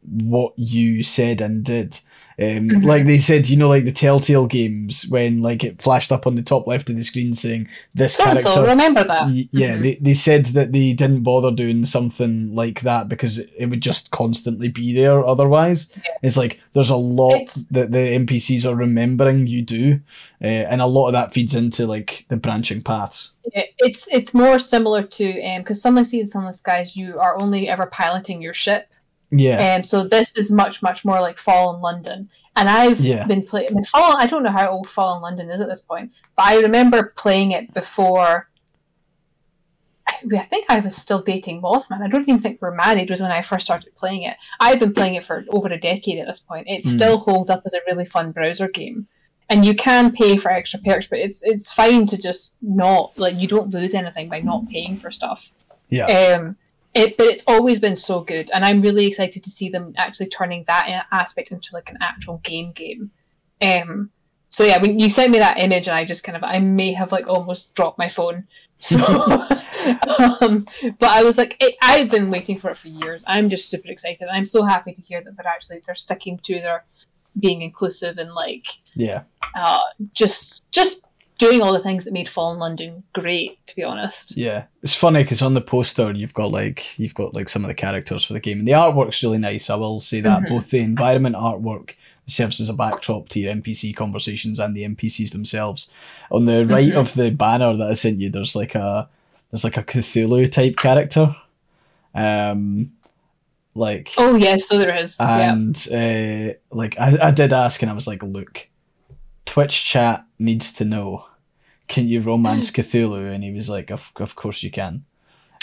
what you said and did. Um, mm-hmm. Like they said, you know, like the Telltale games when like it flashed up on the top left of the screen saying this so character. remember that? Y- yeah, mm-hmm. they, they said that they didn't bother doing something like that because it would just constantly be there otherwise. Yeah. It's like there's a lot it's... that the NPCs are remembering you do, uh, and a lot of that feeds into like the branching paths. Yeah, it's it's more similar to um because um, Sunless Sea and Sunless Skies, you are only ever piloting your ship yeah. And um, so this is much, much more like Fallen London. And I've yeah. been playing. I mean, Fallen. I don't know how old Fallen London is at this point, but I remember playing it before. I think I was still dating Mothman. I don't even think we're married. Was when I first started playing it. I've been playing it for over a decade at this point. It mm. still holds up as a really fun browser game, and you can pay for extra perks, but it's it's fine to just not like you don't lose anything by not paying for stuff. Yeah. Um, it, but it's always been so good, and I'm really excited to see them actually turning that aspect into like an actual game game. Um, so yeah, when you sent me that image, and I just kind of I may have like almost dropped my phone. (laughs) So, um, but I was like, it, I've been waiting for it for years. I'm just super excited. I'm so happy to hear that they're actually they're sticking to their being inclusive and like yeah, uh, just just doing all the things that made Fallen London great, to be honest. Yeah, it's funny because on the poster you've got like you've got like some of the characters for the game, and the artwork's really nice. I will say that mm-hmm. both the environment artwork serves as a backdrop to your NPC conversations and the NPCs themselves. On the right mm-hmm. of the banner that I sent you, there's like a there's like a Cthulhu type character. Um, like oh yes, so there is, and uh, like I, I did ask, and I was like, look, Twitch chat needs to know can you romance (laughs) Cthulhu? And he was like, of, of course you can.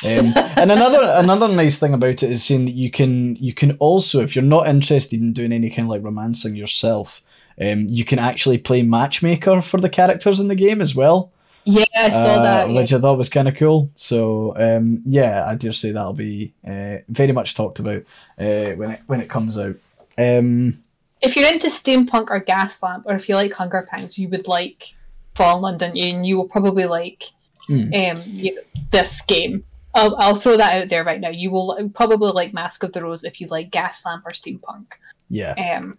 Um, and another (laughs) another nice thing about it is saying that you can you can also if you're not interested in doing any kind of like romancing yourself, um, you can actually play matchmaker for the characters in the game as well. Yeah, I saw uh, that, which I thought was kind of cool. So um, yeah, I dare say that'll be uh, very much talked about uh, when it when it comes out. Um, if you're into steampunk or gaslamp, or if you like Hunger Pangs, you would like Fallen London, and you will probably like mm. um you know, this game. I'll, I'll throw that out there right now. You will probably like Mask of the Rose if you like Gaslamp or Steampunk. Yeah. Um.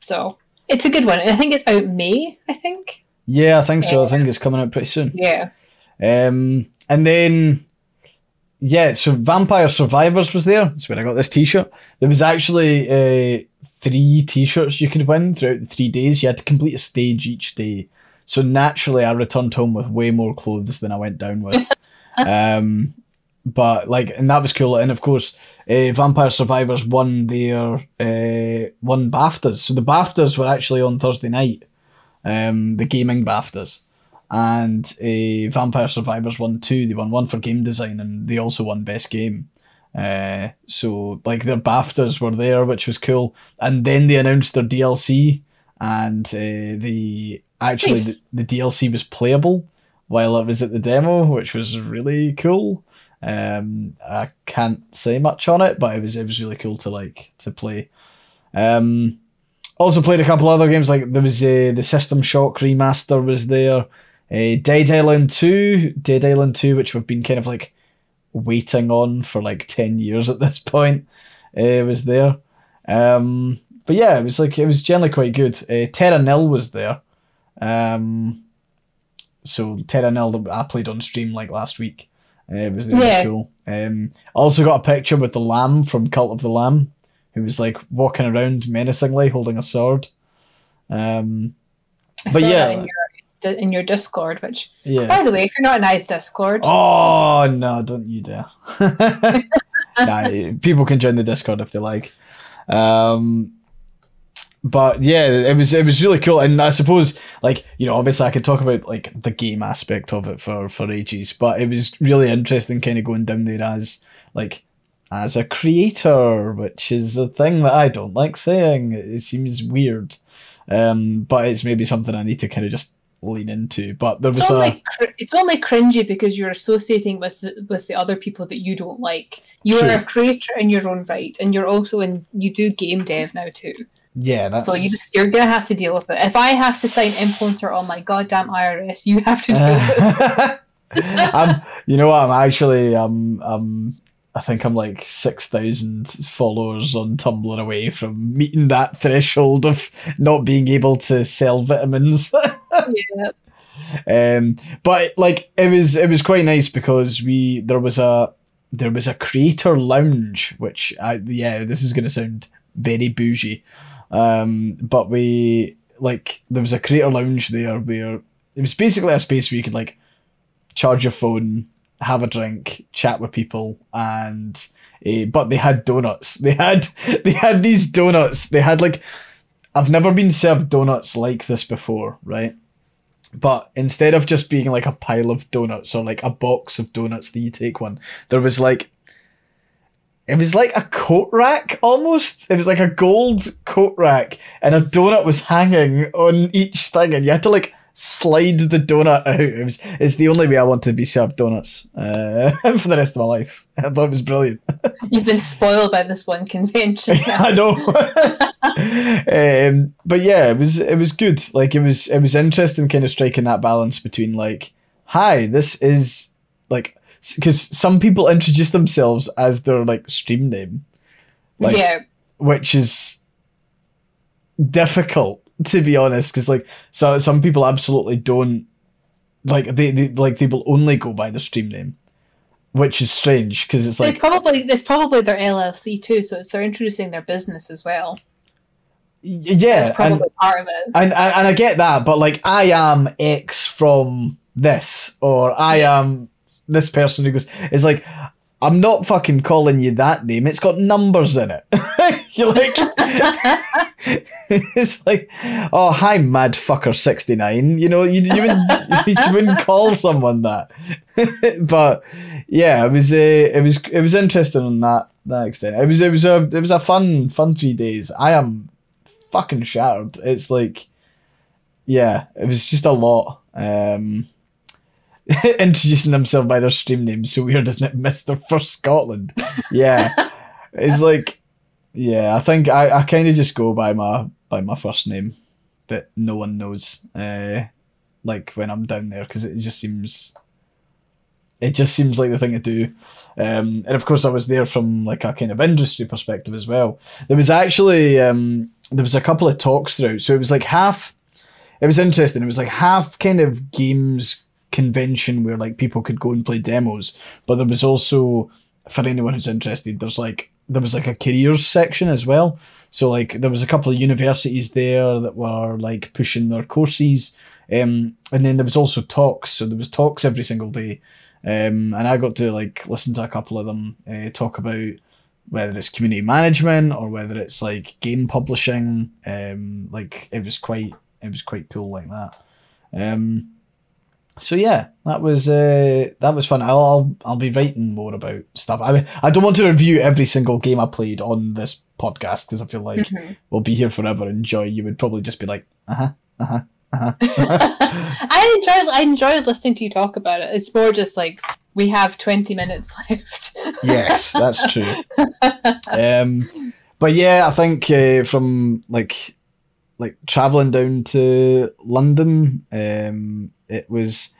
So it's a good one. I think it's out May. I think. Yeah, I think so. I think it's coming out pretty soon. Yeah. Um, and then, yeah, so Vampire Survivors was there. That's where I got this T-shirt. There was actually uh, three T-shirts you could win throughout the three days. You had to complete a stage each day. So naturally, I returned home with way more clothes than I went down with. (laughs) um, but like, and that was cool. And of course, uh, Vampire Survivors won their uh, won BAFTAs. So the BAFTAs were actually on Thursday night. Um, the gaming BAFTAs and uh, Vampire Survivors won two. They won one for game design, and they also won best game. Uh, so like their BAFTAs were there, which was cool. And then they announced their DLC, and uh, the actually Nice. the, the DLC was playable while I was at the demo, which was really cool. Um, I can't say much on it, but it was it was really cool to like to play. Um, also played a couple other games like there was uh, the System Shock remaster was there. Uh, Dead Island 2, Dead Island 2, which we've been kind of like waiting on for like 10 years at this point, uh, was there. Um, but yeah, it was like, it was generally quite good. Uh, Terra Nil was there. Um, so Terra Nil that I played on stream like last week. Uh, it was, was Yeah. cool. Um, I also got a picture with the lamb from Cult of the Lamb, who was like walking around menacingly holding a sword. Um, But yeah. In your, Discord, which, yeah. by the way, if you're not a nice Discord, Oh no! Don't you dare! (laughs) nah, people can join the Discord if they like. Um, but yeah, it was it was really cool, and I suppose like you know, obviously I could talk about like the game aspect of it for for ages, but it was really interesting, kind of going down there as like as a creator, which is a thing that I don't like saying. It seems weird, um, but it's maybe something I need to kind of just lean into. But there was it's a only cr- it's only cringy because you're associating with the, with the other people that you don't like. You are a creator in your own right, and you're also in you do game dev now too. yeah, that's So you just you're gonna have to deal with it. If I have to sign influencer on my goddamn IRS, you have to deal with it. (laughs) I'm, you know what? I'm actually, um, um, I think I'm like six thousand followers on Tumblr away from meeting that threshold of not being able to sell vitamins. (laughs) yeah. um, but like it was, it was quite nice because we there was a there was a creator lounge, which I yeah, this is gonna sound very bougie, um, but we like there was a creator lounge there where it was basically a space where you could like charge your phone, have a drink, chat with people, and uh, but they had donuts. They had (laughs) they had these donuts. They had like I've never been served donuts like this before, right? But instead of just being like a pile of donuts or like a box of donuts that you take one, there was like it was like a coat rack almost. It was like a gold coat rack, and a donut was hanging on each thing, and you had to like slide the donut out. It was it's the only way I want to be served donuts uh, (laughs) for the rest of my life. I thought it was brilliant. (laughs) You've been spoiled by this one convention. (laughs) I know. um, but yeah, it was it was good. Like it was it was interesting, kind of striking that balance between like, hi, this is like because some people introduce themselves as their like stream name, like yeah, which is difficult to be honest. Because like so some people absolutely don't like they, they like they will only go by the stream name, which is strange because it's they like probably it's probably their LLC too, so it's they're introducing their business as well. yeah, That's probably and- part of it. and, and and I get that, but like I am X from this, or I Yes. am this person who goes. It's like I'm not fucking calling you that name. It's got numbers in it. (laughs) You're like, (laughs) it's like, oh hi, mad fucker sixty nine. You know, you you wouldn't (laughs) you wouldn't call someone that. but yeah, it was uh, it was it was interesting on that that extent. It was it was a it was a fun fun three days. I am fucking shattered. It's like, yeah, it was just a lot. Um, (laughs) introducing themselves by their stream name so weird, isn't it, Mister for Scotland? Yeah, (laughs) it's like, yeah, I think I, I kind of just go by my by my first name that no one knows. Uh, like when I'm down there because it just seems. It just seems like the thing to do, um, and of course I was there from like a kind of industry perspective as well. There was actually um, there was a couple of talks throughout, so it was like half it was interesting. It was like half kind of games convention where like people could go and play demos, but there was also for anyone who's interested, there's like there was like a careers section as well. So like there was a couple of universities there that were like pushing their courses, um, and then there was also talks. So there was talks every single day, um, and I got to like listen to a couple of them uh, talk about whether it's community management or whether it's like game publishing. Um, like it was quite it was quite cool like that. Um, so yeah, that was uh, that was fun. I'll, I'll I'll be writing more about stuff. I mean, I don't want to review every single game I played on this podcast because I feel like mm-hmm. we'll be here forever. Enjoy. You would probably just be like, uh huh, uh huh. Uh-huh. (laughs) I enjoyed I enjoyed listening to you talk about it. It's more just like we have twenty minutes (laughs) left. yes, that's true. (laughs) um, but yeah, I think uh, from like like traveling down to London, um, it was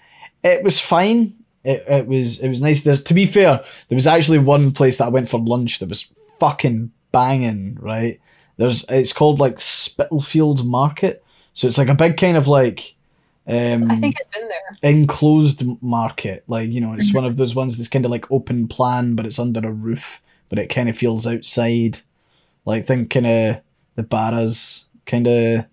it was fine. It, it was it was nice. There to be fair, there was actually one place that I went for lunch that was fucking banging. Right, there's it's called like Spitalfield Market, so it's like a big kind of like. Um, I think I've been there. Enclosed market, like you know, it's mm-hmm. one of those ones that's kind of like open plan, but it's under a roof, but it kind of feels outside. Like thinking of the Barras kind of.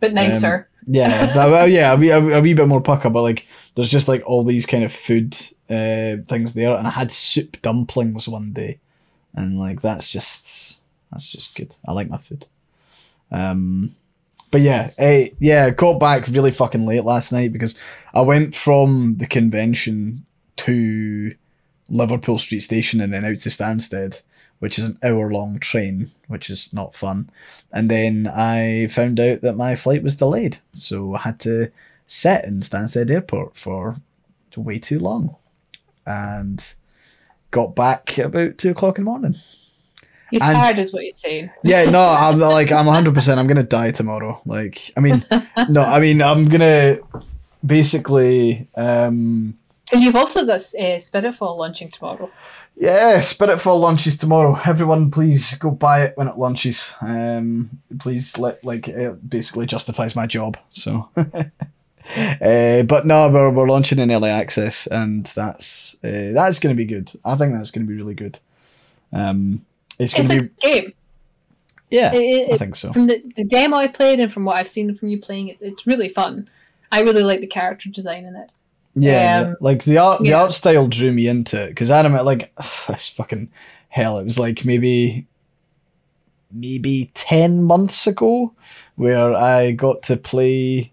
But nicer. Um, yeah, (laughs) well, yeah, a wee, a, wee bit more pucker, but like there's just like all these kind of food uh, things there, and I had soup dumplings one day, and like that's just that's just good. I like my food. Um, but yeah, hey, yeah, got back really fucking late last night because I went from the convention to Liverpool Street Station and then out to Stansted, which is an hour long train, which is not fun. And then I found out that my flight was delayed, so I had to sit in Stansted Airport for way too long, and got back about two o'clock in the morning. He's and, tired, is what you're saying. Yeah, (laughs) no, I'm like I'm 100. percent I'm gonna die tomorrow. Like, I mean, (laughs) no, I mean I'm gonna basically. um Because you've also got uh, Spiritfall launching tomorrow. Yeah, Spiritfall launches tomorrow. Everyone, please go buy it when it launches. Um, please let like it basically justifies my job. So, (laughs) uh, but no, we're we're launching in early access, and that's uh, that's going to be good. I think that's going to be really good. Um, it's going to be game. Yeah, it, I think so. From the, the demo I played and from what I've seen from you playing it, it's really fun. I really like the character design in it. Yeah, um, like the art, the yeah. art style drew me into it because anime, like, (sighs) fucking hell, it was like maybe, maybe ten months ago where I got to play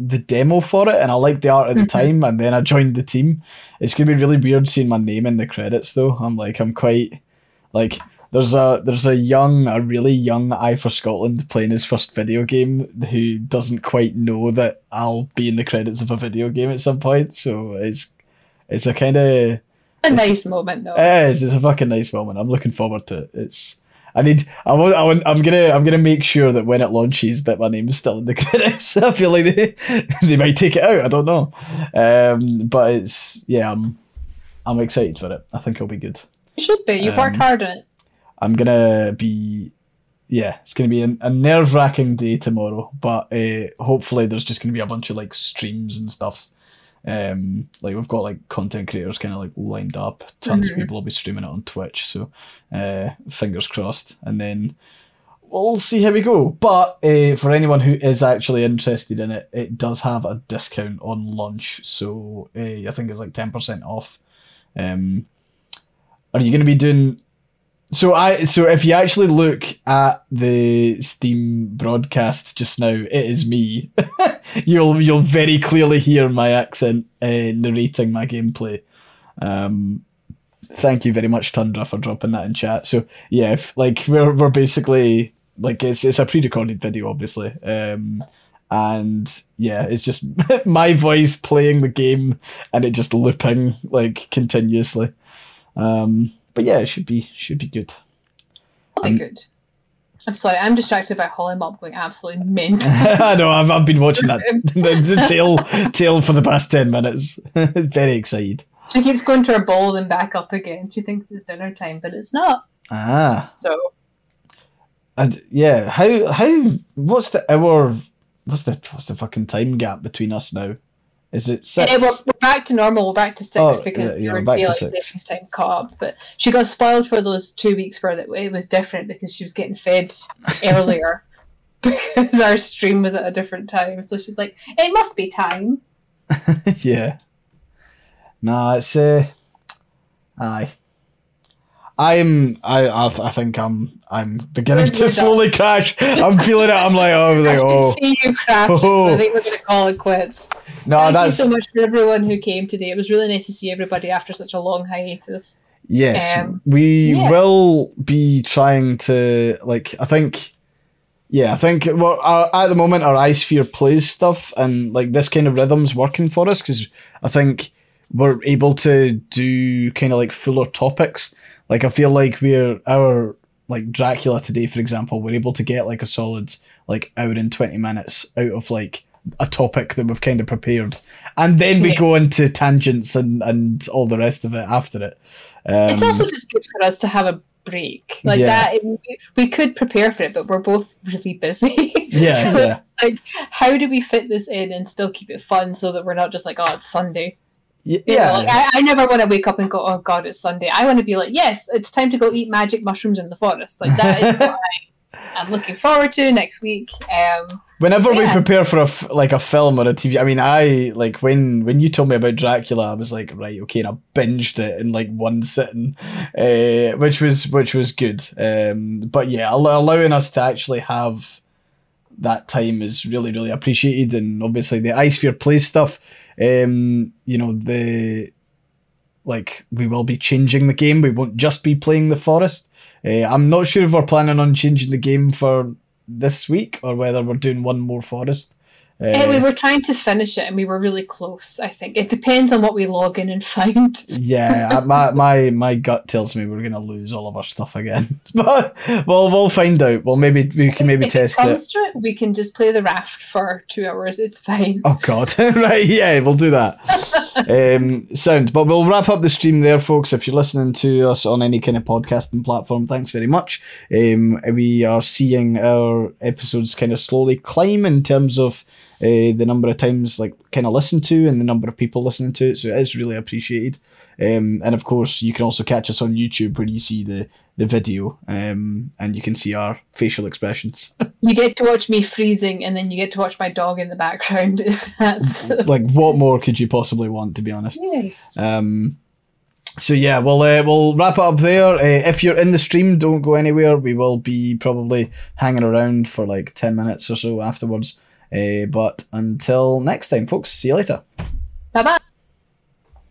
the demo for it, and I liked the art at the mm-hmm. time, and then I joined the team. It's gonna be really weird seeing my name in the credits, though. I'm like, I'm quite like there's a there's a young a really young Aye for Scotland playing his first video game who doesn't quite know that I'll be in the credits of a video game at some point. So it's it's a kind of a nice moment though. It is. It's a fucking nice moment. I'm looking forward to it. It's. I need. I want. I want, I'm gonna. I'm gonna make sure that when it launches, that my name is still in the (laughs) credits. I feel like they (laughs) they might take it out. I don't know. Um, but it's yeah. I'm. I'm excited for it. I think it'll be good. You should be. You've um, worked hard on it. I'm gonna be yeah, it's gonna be a, a nerve wracking day tomorrow, but uh, hopefully there's just gonna be a bunch of like streams and stuff. Um, like we've got like content creators kind of like lined up. Tons mm-hmm. of people will be streaming it on Twitch, so uh, fingers crossed. And then we'll see how we go. But uh, for anyone who is actually interested in it, it does have a discount on launch, so uh, I think it's like ten percent off. Um, are you going to be doing so I so if you actually look at the Steam broadcast just now, it is me. (laughs) you'll you'll very clearly hear my accent uh, narrating my gameplay. Um, thank you very much, Tundra, for dropping that in chat. So yeah, if, like we're we're basically like it's it's a pre-recorded video, obviously. Um, and yeah, it's just (laughs) my voice playing the game and it just looping like continuously. Um, but yeah, it should be should be good. Probably um, good. I'm sorry, I'm distracted by Holly Mop going absolutely mint. (laughs) I know, I've, I've been watching that (laughs) the, the tail tail for the past ten minutes. (laughs) Very excited. She keeps going to her bowl and back up again. She thinks it's dinner time, but it's not. Ah. So. And yeah, how how what's the hour what's the what's the fucking time gap between us now? Is it six? Yeah, we're, we're back to normal. We're back to six Oh, because yeah, we're back to six. time caught up. But she got spoiled for those two weeks where it it was different because she was getting fed (laughs) earlier because our stream was at a different time. So she's like, "It must be time." (laughs) yeah. Nah, it's uh, aye. I'm I I, th- I think I'm I'm beginning We're- to we're slowly crash. I'm feeling it. I'm like oh I like can oh see you crash. Oh. I think we're going to call it quits. no Thank that's you so much for everyone who came today. It was really nice to see everybody after such a long hiatus. yes um, we yeah. will be trying to like I think yeah I think well our, at the moment our Ayesphere plays stuff and like this kind of rhythm's working for us because I think we're able to do kind of like fuller topics. Like I feel like we're our like Dracula today, for example, we're able to get like a solid like hour and twenty minutes out of like a topic that we've kind of prepared, and then we Yeah. go into tangents and and all the rest of it after it. Um, it's also just good for us to have a break like Yeah. that. We, we could prepare for it, but we're both really busy. (laughs) yeah, So, yeah, Like, how do we fit this in and still keep it fun so that we're not just like, oh, it's Sunday. You know, yeah. like, I, I never want to wake up and go, oh God, it's Sunday. I want to be like, yes, it's time to go eat magic mushrooms in the forest. Like that is what I, (laughs) I'm looking forward to next week. Um, Whenever we prepare for a f- like a film or a TV, I mean, I like when when you told me about Dracula, I was like, right, okay, and I binged it in like one sitting, uh, which was which was good. Um, but yeah, allow- allowing us to actually have that time is really really appreciated, and obviously the Ayesphere plays stuff. Um, you know the like we will be changing the game. We won't just be playing the forest. Uh, I'm not sure if we're planning on changing the game for this week or whether we're doing one more forest. Uh, eh, we were trying to finish it and we were really close, I think. It depends on what we log in and (laughs) find. yeah, my my my gut tells me we're gonna lose all of our stuff again, (laughs) but well, we'll find out. Well, maybe we can maybe if test it it. comes to it, we can just play the raft for two hours. It's fine. Oh God! (laughs) right, yeah, we'll do that. um, sound, but we'll wrap up the stream there, folks. If you're listening to us on any kind of podcasting platform, thanks very much. Um, we are seeing our episodes kind of slowly climb in terms of uh, the number of times like kind of listened to and the number of people listening to it. So it is really appreciated. Um, and of course, you can also catch us on YouTube where you see the the video um, and you can see our facial expressions. (laughs) You get to watch me freezing, and then you get to watch my dog in the background. (laughs) If that's (laughs) like, what more could you possibly want? To be honest. Yay. Um, so yeah, we'll uh, we'll wrap up there. Uh, if you're in the stream, don't go anywhere. We will be probably hanging around for like ten minutes or so afterwards. Uh, but until next time, folks. See you later. Bye bye.